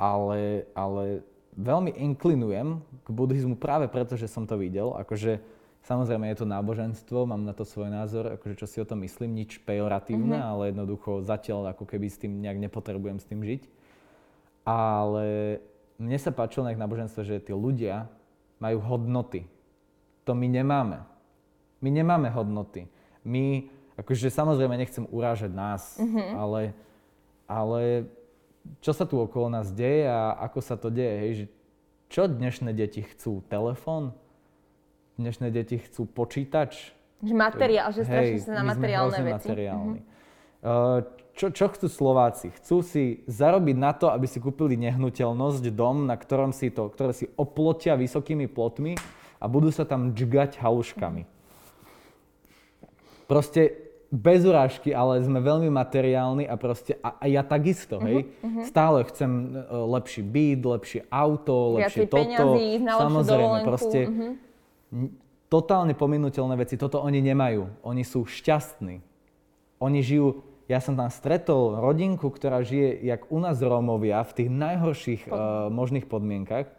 B: ale, ale veľmi inklinujem k buddhizmu práve preto, že som to videl. Akože Samozrejme je to náboženstvo, mám na to svoj názor, akože čo si o tom myslím, nič pejoratívne, mm-hmm. ale jednoducho zatiaľ ako keby s tým nejak nepotrebujem s tým žiť. Ale mne sa páčilo na ich náboženstvo, že tí ľudia majú hodnoty. To my nemáme. My nemáme hodnoty. My, akože samozrejme nechcem urážať nás, mm-hmm. ale, ale čo sa tu okolo nás deje a ako sa to deje, hej, že čo dnešné deti chcú? Telefón? dnešné deti chcú počítač.
A: Že materiál, že strašne sa na materiálne veci.
B: materiálni. Mm-hmm. Čo, čo chcú Slováci? Chcú si zarobiť na to, aby si kúpili nehnuteľnosť, dom, na ktorom si to, ktoré si oplotia vysokými plotmi a budú sa tam džgať haluškami. Proste bez urážky, ale sme veľmi materiálni a proste, a, a ja takisto, hej, uh-huh, uh-huh. stále chcem uh, lepší byt, lepšie auto, lepšie toto,
A: peňazí, samozrejme,
B: proste, uh-huh totálne pominuteľné veci, toto oni nemajú. Oni sú šťastní. Oni žijú, ja som tam stretol rodinku, ktorá žije, jak u nás Rómovia, v tých najhorších Pod... uh, možných podmienkach,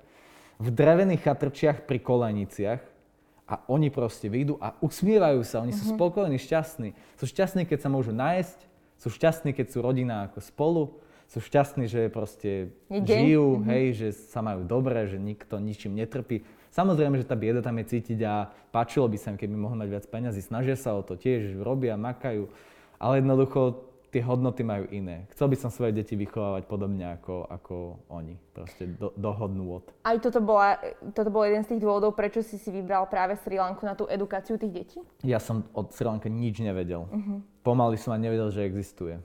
B: v drevených chatrčiach pri koleniciach a oni proste vyjdú a usmievajú sa, oni mm-hmm. sú mhm. spokojní, šťastní. Sú šťastní, keď sa môžu nájsť, sú šťastní, keď sú rodina ako spolu, sú šťastní, že proste žijú, mm-hmm. hej, že sa majú dobre, že nikto ničím netrpí. Samozrejme, že tá bieda tam je cítiť a páčilo by sa im, keby mohli mať viac peniazy. Snažia sa o to tiež, robia, makajú, ale jednoducho tie hodnoty majú iné. Chcel by som svoje deti vychovávať podobne ako, ako oni, proste do, do hodnôt.
A: Aj toto, bola, toto bol jeden z tých dôvodov, prečo si si vybral práve Sri Lanku na tú edukáciu tých detí?
B: Ja som od Sri Lanky nič nevedel. Uh-huh. Pomaly som ani nevedel, že existuje.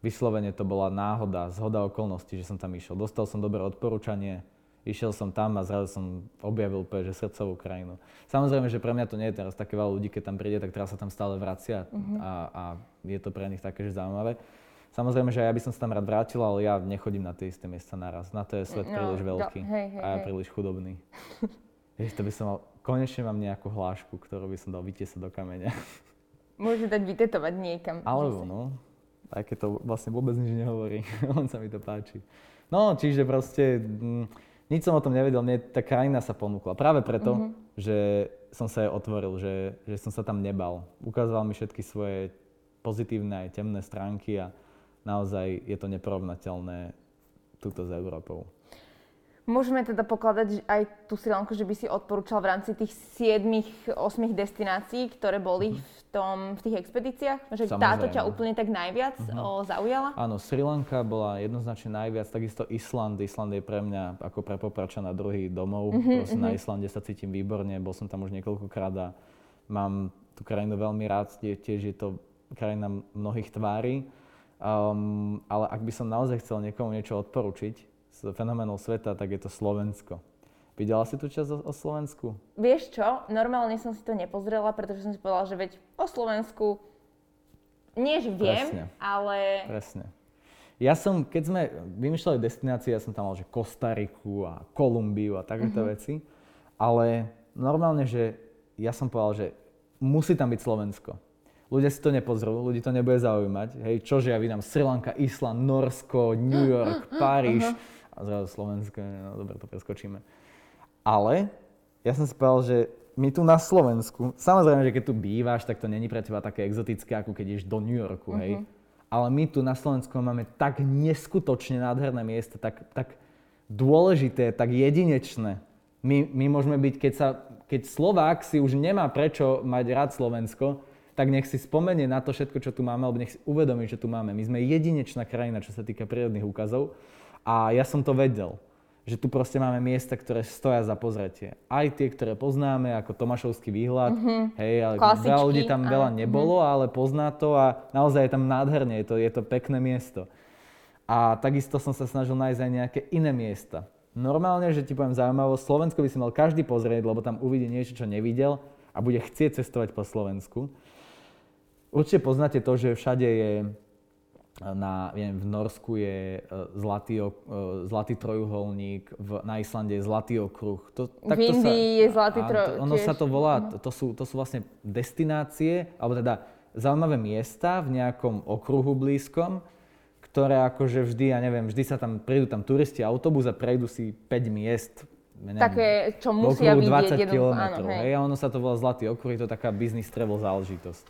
B: Vyslovene to bola náhoda, zhoda okolností, že som tam išiel. Dostal som dobré odporúčanie, Išiel som tam a zrazu som objavil úplne, že srdcovú krajinu. Samozrejme, že pre mňa to nie je teraz také veľa ľudí, keď tam príde, tak teraz sa tam stále vracia uh-huh. a, a je to pre nich také, že zaujímavé. Samozrejme, že ja by som sa tam rád vrátil, ale ja nechodím na tie isté miesta naraz. Na to je svet no, príliš veľký hej, hej, a ja hej. príliš chudobný. Ježiš, to by som mal, konečne mám nejakú hlášku, ktorú by som dal vytiesať do kameňa.
A: Môžete dať vytetovať niekam.
B: Alebo, no. Aj keď to vlastne vôbec nič nehovorí. On sa mi to páči. No, čiže proste... Mm, nič som o tom nevedel, mne tá krajina sa ponúkla. Práve preto, mm-hmm. že som sa jej otvoril, že, že som sa tam nebal. Ukázal mi všetky svoje pozitívne aj temné stránky a naozaj je to neporovnateľné túto s Európou.
A: Môžeme teda pokladať aj tú Sri Lanku, že by si odporúčal v rámci tých 7-8 destinácií, ktoré boli mm-hmm. v, tom, v tých expedíciách? Že Samozrejme. táto ťa úplne tak najviac mm-hmm. o, zaujala?
B: Áno, Sri Lanka bola jednoznačne najviac, takisto Island. Island je pre mňa ako pre na druhý domov. Mm-hmm, Proste mm-hmm. na Islande sa cítim výborne, bol som tam už niekoľkokrát a mám tú krajinu veľmi rád, tiež je to krajina mnohých tvári. Um, ale ak by som naozaj chcel niekomu niečo odporučiť, z fenoménov sveta, tak je to Slovensko. Videla si tu čas o, o Slovensku?
A: Vieš čo, normálne som si to nepozrela, pretože som si povedala, že veď o Slovensku nie, že viem, Presne. ale...
B: Presne. Ja som, keď sme vymýšľali destinácie, ja som tam mal, že Kostariku a Kolumbiu a takéto mm-hmm. veci, ale normálne, že ja som povedal, že musí tam byť Slovensko. Ľudia si to nepozrú, ľudí to nebude zaujímať. Hej, čože ja vydám Sri Lanka, Island, Norsko, New York, Paríž. Uh-huh a zrazu Slovensko, no dobre, to preskočíme. Ale ja som si povedal, že my tu na Slovensku, samozrejme, že keď tu bývaš, tak to není pre teba také exotické, ako keď ideš do New Yorku, hej. Uh-huh. Ale my tu na Slovensku máme tak neskutočne nádherné miesta, tak, tak dôležité, tak jedinečné. My, my môžeme byť, keď, sa, keď Slovák si už nemá prečo mať rád Slovensko, tak nech si spomenie na to všetko, čo tu máme, alebo nech si uvedomí, že tu máme. My sme jedinečná krajina, čo sa týka prírodných úkazov. A ja som to vedel, že tu proste máme miesta, ktoré stoja za pozretie. Aj tie, ktoré poznáme, ako Tomášovský výhľad, mm-hmm. hej, ale Klasičky, veľa ľudí tam veľa mhm. nebolo, mm-hmm. ale pozná to a naozaj je tam nádherne, je to, je to pekné miesto. A takisto som sa snažil nájsť aj nejaké iné miesta. Normálne, že ti poviem zaujímavo, Slovensko by si mal každý pozrieť, lebo tam uvidí niečo, čo nevidel a bude chcieť cestovať po Slovensku. Určite poznáte to, že všade je na, viem, v Norsku je e, zlatý, e, zlatý trojuholník, v, na Islande je zlatý okruh.
A: To, v Indii je zlatý trojuholník.
B: Ono tiež. sa to volá, to, sú, to sú vlastne destinácie, alebo teda zaujímavé miesta v nejakom okruhu blízkom, ktoré akože vždy, ja neviem, vždy sa tam, prídu tam turisti autobus a prejdú si 5 miest
A: neviem, Také, čo musia vidieť.
B: 20 km. Hej. hej. A ono sa to volá Zlatý okruh, je to taká business travel záležitosť.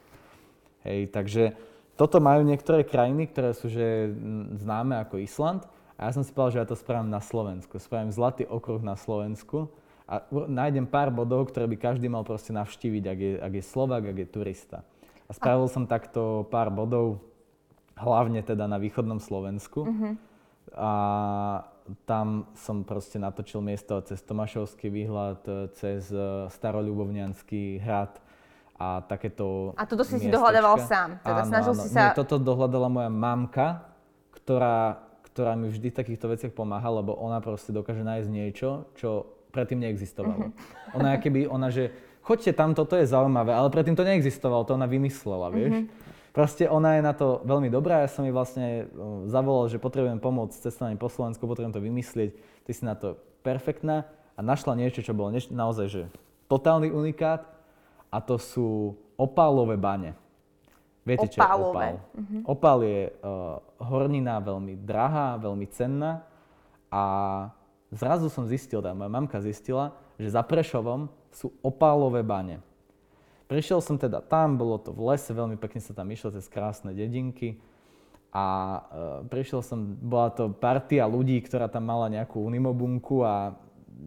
B: Hej, takže toto majú niektoré krajiny, ktoré sú že známe ako Island. A ja som si povedal, že ja to spravím na Slovensku. Spravím zlatý okruh na Slovensku a nájdem pár bodov, ktoré by každý mal proste navštíviť, ak je, ak je Slovak, ak je turista. A spravil som takto pár bodov, hlavne teda na východnom Slovensku. Uh-huh. A tam som proste natočil miesto cez Tomášovský výhľad, cez e, Staroľubovňanský hrad, a takéto
A: A toto si miestečka. si dohľadával sám? Teda áno, snažil áno. si sa...
B: Nie, toto dohľadala moja mamka, ktorá, ktorá mi vždy v takýchto veciach pomáha, lebo ona proste dokáže nájsť niečo, čo predtým neexistovalo. Uh-huh. Ona keby, ona že choďte tam, toto je zaujímavé, ale predtým to neexistovalo, to ona vymyslela, vieš. Uh-huh. Proste ona je na to veľmi dobrá, ja som jej vlastne zavolal, že potrebujem pomôcť s cestovaním po Slovensku, potrebujem to vymyslieť, ty si na to perfektná a našla niečo, čo bolo naozaj že totálny unikát a to sú opálové bane. Viete, čo je opál? Uh-huh. Opál je uh, hornina veľmi drahá, veľmi cenná a zrazu som zistil, tá moja mamka zistila, že za Prešovom sú opálové bane. Prišiel som teda tam, bolo to v lese, veľmi pekne sa tam išlo cez krásne dedinky a uh, prišiel som, bola to partia ľudí, ktorá tam mala nejakú unimobunku a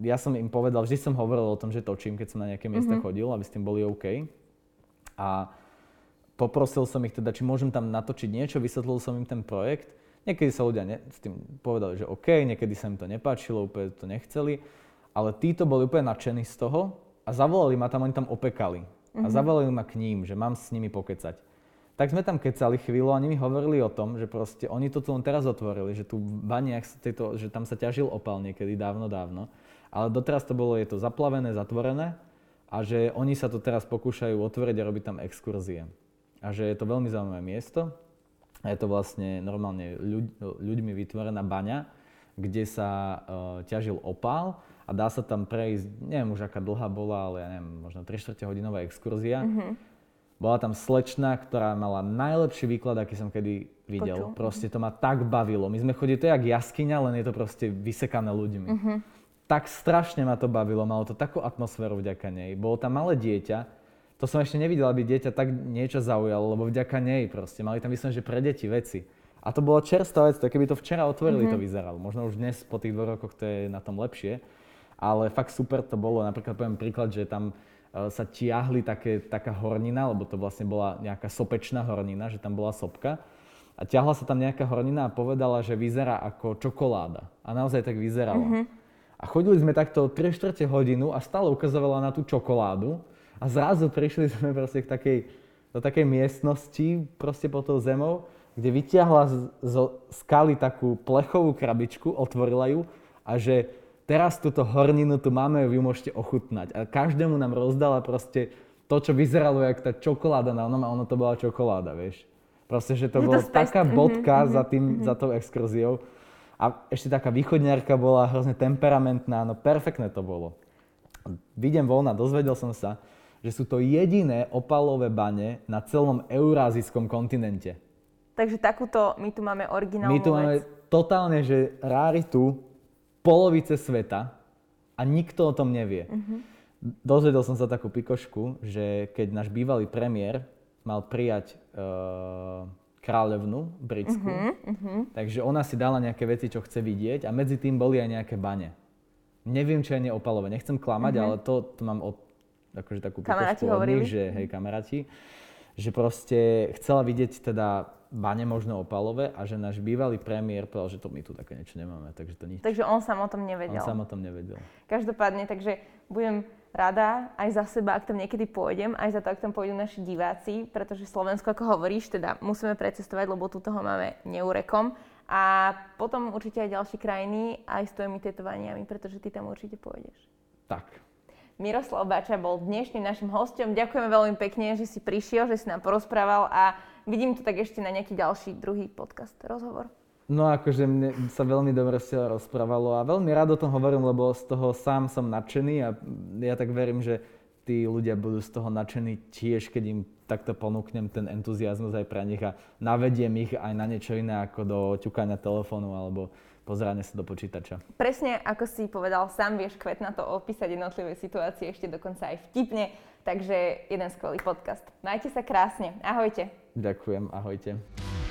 B: ja som im povedal, vždy som hovoril o tom, že točím, keď som na nejaké miesta mm-hmm. chodil, aby s tým boli OK. A poprosil som ich teda, či môžem tam natočiť niečo, vysvetlil som im ten projekt. Niekedy sa ľudia ne, s tým povedali, že OK, niekedy sa im to nepáčilo, úplne to nechceli, ale títo boli úplne nadšení z toho a zavolali ma tam, oni tam opekali. Mm-hmm. A mhm. zavolali ma k ním, že mám s nimi pokecať. Tak sme tam kecali chvíľu a oni mi hovorili o tom, že proste oni to tu len teraz otvorili, že tu v baniach, že tam sa ťažil opal niekedy dávno, dávno ale doteraz to bolo, je to zaplavené, zatvorené a že oni sa to teraz pokúšajú otvoriť a robiť tam exkurzie. A že je to veľmi zaujímavé miesto. A je to vlastne normálne ľuď, ľuďmi vytvorená baňa, kde sa uh, ťažil opál a dá sa tam prejsť, neviem už aká dlhá bola, ale ja neviem, možno 3 4 hodinová exkurzia. Mm-hmm. Bola tam slečna, ktorá mala najlepší výklad, aký som kedy videl. Počul. Proste to ma tak bavilo. My sme chodili, to je jak jaskyňa, len je to proste vysekané ľuďmi. Mm-hmm tak strašne ma to bavilo, malo to takú atmosféru vďaka nej. Bolo tam malé dieťa, to som ešte nevidel, aby dieťa tak niečo zaujalo, lebo vďaka nej proste. Mali tam myslím, že pre deti veci. A to bola čerstvá vec, to keby to včera otvorili, mm-hmm. to vyzeralo. Možno už dnes po tých dvoch rokoch to je na tom lepšie. Ale fakt super to bolo. Napríklad poviem príklad, že tam uh, sa tiahli také, taká hornina, lebo to vlastne bola nejaká sopečná hornina, že tam bola sopka. A ťahla sa tam nejaká hornina a povedala, že vyzerá ako čokoláda. A naozaj tak vyzerala. Mm-hmm. A chodili sme takto 3 čtvrte hodinu a stále ukazovala na tú čokoládu. A zrazu prišli sme proste k takej, do takej miestnosti, proste pod tou zemou, kde vyťahla z, z skaly takú plechovú krabičku, otvorila ju a že teraz túto horninu tu máme, vy môžete ochutnať. A každému nám rozdala proste to, čo vyzeralo jak tá čokoláda na onom a ono to bola čokoláda, vieš. Proste, že to bola taká mhm, bodka mm-hmm, za, tým, mm-hmm. za tou exkurziou. A ešte taká východňarka bola hrozne temperamentná, no perfektné to bolo. Vidím voľna, dozvedel som sa, že sú to jediné opalové bane na celom eurázijskom kontinente.
A: Takže takúto, my tu máme originálnu
B: My tu
A: vec.
B: máme totálne, že ráritu polovice sveta a nikto o tom nevie. Uh-huh. Dozvedel som sa takú pikošku, že keď náš bývalý premiér mal prijať uh, kráľovnu britskú, uh-huh, uh-huh. takže ona si dala nejaké veci, čo chce vidieť a medzi tým boli aj nejaké bane. Neviem, či aj neopalové, nechcem klamať, uh-huh. ale to, to mám od akože takú pikošku od nich, že hej, kamaráti, že proste chcela vidieť teda bane možno opalové a že náš bývalý premiér povedal, že to my tu také niečo nemáme, takže to nič.
A: Takže on sám o tom nevedel.
B: On sám o tom nevedel.
A: Každopádne, takže budem rada aj za seba, ak tam niekedy pôjdem, aj za to, ak tam pôjdu naši diváci, pretože Slovensko, ako hovoríš, teda musíme precestovať, lebo tu toho máme neurekom. A potom určite aj ďalšie krajiny, aj s tvojimi tetovaniami, pretože ty tam určite pôjdeš.
B: Tak,
A: Miroslav Bača bol dnešným našim hostom. Ďakujeme veľmi pekne, že si prišiel, že si nám porozprával a vidím to tak ešte na nejaký ďalší druhý podcast, rozhovor.
B: No akože mne sa veľmi dobre s rozprávalo a veľmi rád o tom hovorím, lebo z toho sám som nadšený a ja tak verím, že tí ľudia budú z toho nadšení tiež, keď im takto ponúknem ten entuziasmus aj pre nich a navediem ich aj na niečo iné ako do ťukania telefónu alebo pozeranie sa do počítača.
A: Presne ako si povedal, sám vieš na to opísať jednotlivé situácie, ešte dokonca aj vtipne, takže jeden skvelý podcast. Majte sa krásne, ahojte.
B: Ďakujem, ahojte.